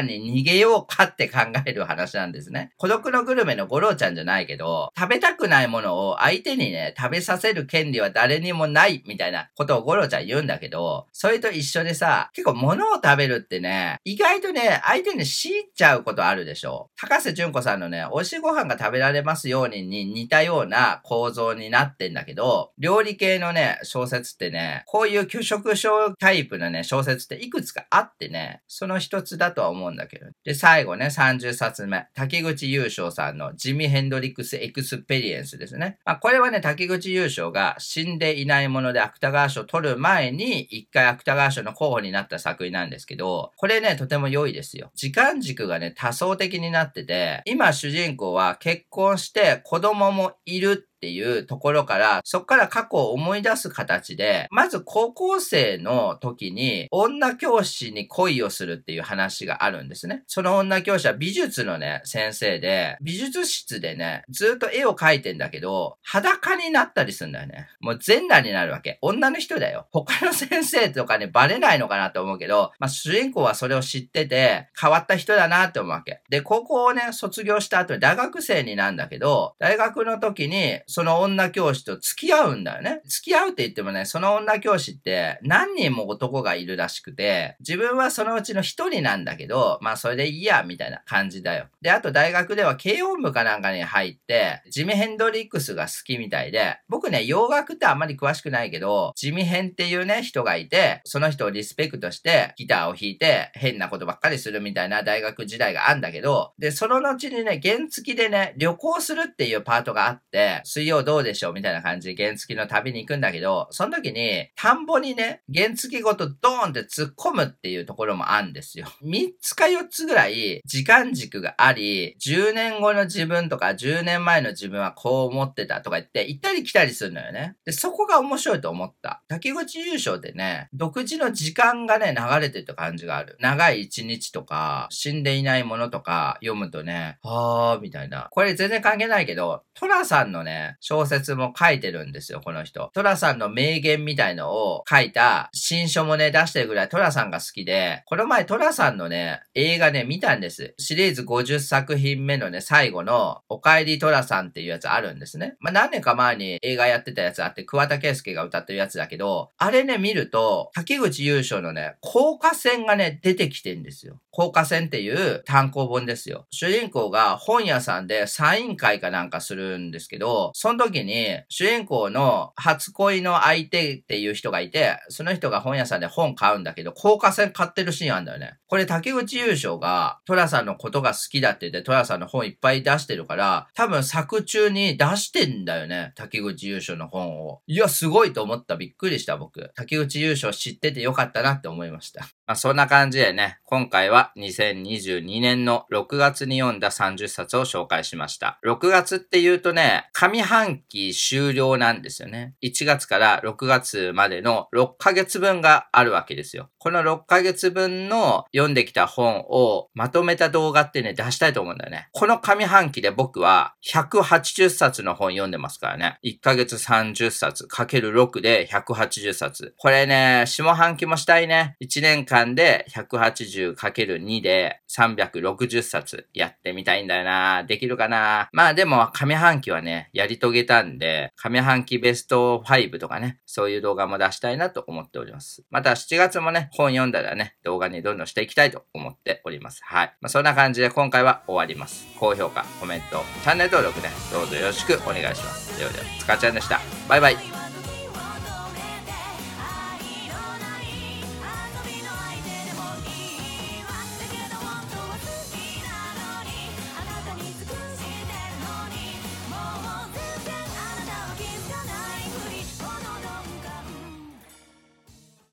に逃げようかって考える話なんですね。孤独のグルメの五郎ちゃんじゃないけど、食べたくないものを相手にね、食べさせる権利は誰にもないみたいなことを五郎ちゃん言うんだけど、それと一緒でさ、結構物を食べべるってね、意外とね、相手に強いちゃうことあるでしょ。高瀬隼子さんのね、美味しいご飯が食べられますようにに似たような構造になってんだけど、料理系のね、小説ってね、こういう拒食症タイプのね、小説っていくつかあってね、その一つだとは思うんだけど。で、最後ね、30冊目。滝口悠生さんのジミ・ヘンドリックス・エクスペリエンスですね。まあ、これはね、滝口悠生が死んでいないもので芥川賞を取る前に、一回芥川賞の候補になった作品なんですけど、これね、とても良いですよ。時間軸がね、多層的になってて、今主人公は結婚して子供もいるっていうところから、そこから過去を思い出す形で、まず高校生の時に女教師に恋をするっていう話があるんですね。その女教師は美術のね、先生で、美術室でね、ずっと絵を描いてんだけど、裸になったりするんだよね。もう全裸になるわけ。女の人だよ。他の先生とかね、バレないのかなと思うけど、まあ主人公はそれを知ってて、変わった人だなって思うわけ。で、高校をね、卒業した後に大学生になるんだけど、大学の時に、その女教師と付き合うんだよね。付き合うって言ってもね、その女教師って何人も男がいるらしくて、自分はそのうちの一人なんだけど、まあそれでいいや、みたいな感じだよ。で、あと大学では軽音部かなんかに入って、ジミ・ヘンドリックスが好きみたいで、僕ね、洋楽ってあんまり詳しくないけど、ジミヘンっていうね、人がいて、その人をリスペクトしてギターを弾いて変なことばっかりするみたいな大学時代があんだけど、で、その後にね、原付きでね、旅行するっていうパートがあって、水曜どうでしょうみたいな感じで原付の旅に行くんだけど、その時に、田んぼにね、原付ごとドーンって突っ込むっていうところもあるんですよ。3つか4つぐらい時間軸があり、10年後の自分とか10年前の自分はこう思ってたとか言って、行ったり来たりするのよね。で、そこが面白いと思った。竹口優勝でね、独自の時間がね、流れてた感じがある。長い一日とか、死んでいないものとか読むとね、はーみたいな。これ全然関係ないけど、トラさんのね、小説も書いてるんですよ、この人。トラさんの名言みたいのを書いた新書もね、出してるぐらいトラさんが好きで、この前トラさんのね、映画ね、見たんです。シリーズ50作品目のね、最後の、おかえりトラさんっていうやつあるんですね。まあ、何年か前に映画やってたやつあって、桑田佳祐が歌ってるやつだけど、あれね、見ると、竹口優勝のね、効果線がね、出てきてんですよ。効果線っていう単行本ですよ。主人公が本屋さんでサイン会かなんかするんですけど、その時に主人公の初恋の相手っていう人がいて、その人が本屋さんで本買うんだけど、効果線買ってるシーンあるんだよね。これ竹内優勝がトラさんのことが好きだって言って、トラさんの本いっぱい出してるから、多分作中に出してんだよね。竹内優勝の本を。いや、すごいと思った。びっくりした僕。竹内優勝知っててよかったなって思いました。まあ、そんな感じでね、今回は2022年の6月に読んだ30冊を紹介しました。6月って言うとね、上半期終了なんですよね。1月から6月までの6ヶ月分があるわけですよ。この6ヶ月分の読んできた本をまとめた動画ってね、出したいと思うんだよね。この上半期で僕は180冊の本読んでますからね。1ヶ月30冊かける6で180冊。これね、下半期もしたいね。1年間で 180×2 で360冊やってみたいんだよな。できるかな？まあでも上半期はね、やり遂げたんで、上半期ベスト5とかね、そういう動画も出したいなと思っております。また7月もね、本読んだらね、動画にどんどんしていきたいと思っております。はい。まあ、そんな感じで今回は終わります。高評価、コメント、チャンネル登録ね、どうぞよろしくお願いします。ではでは、つかちゃんでした。バイバイ。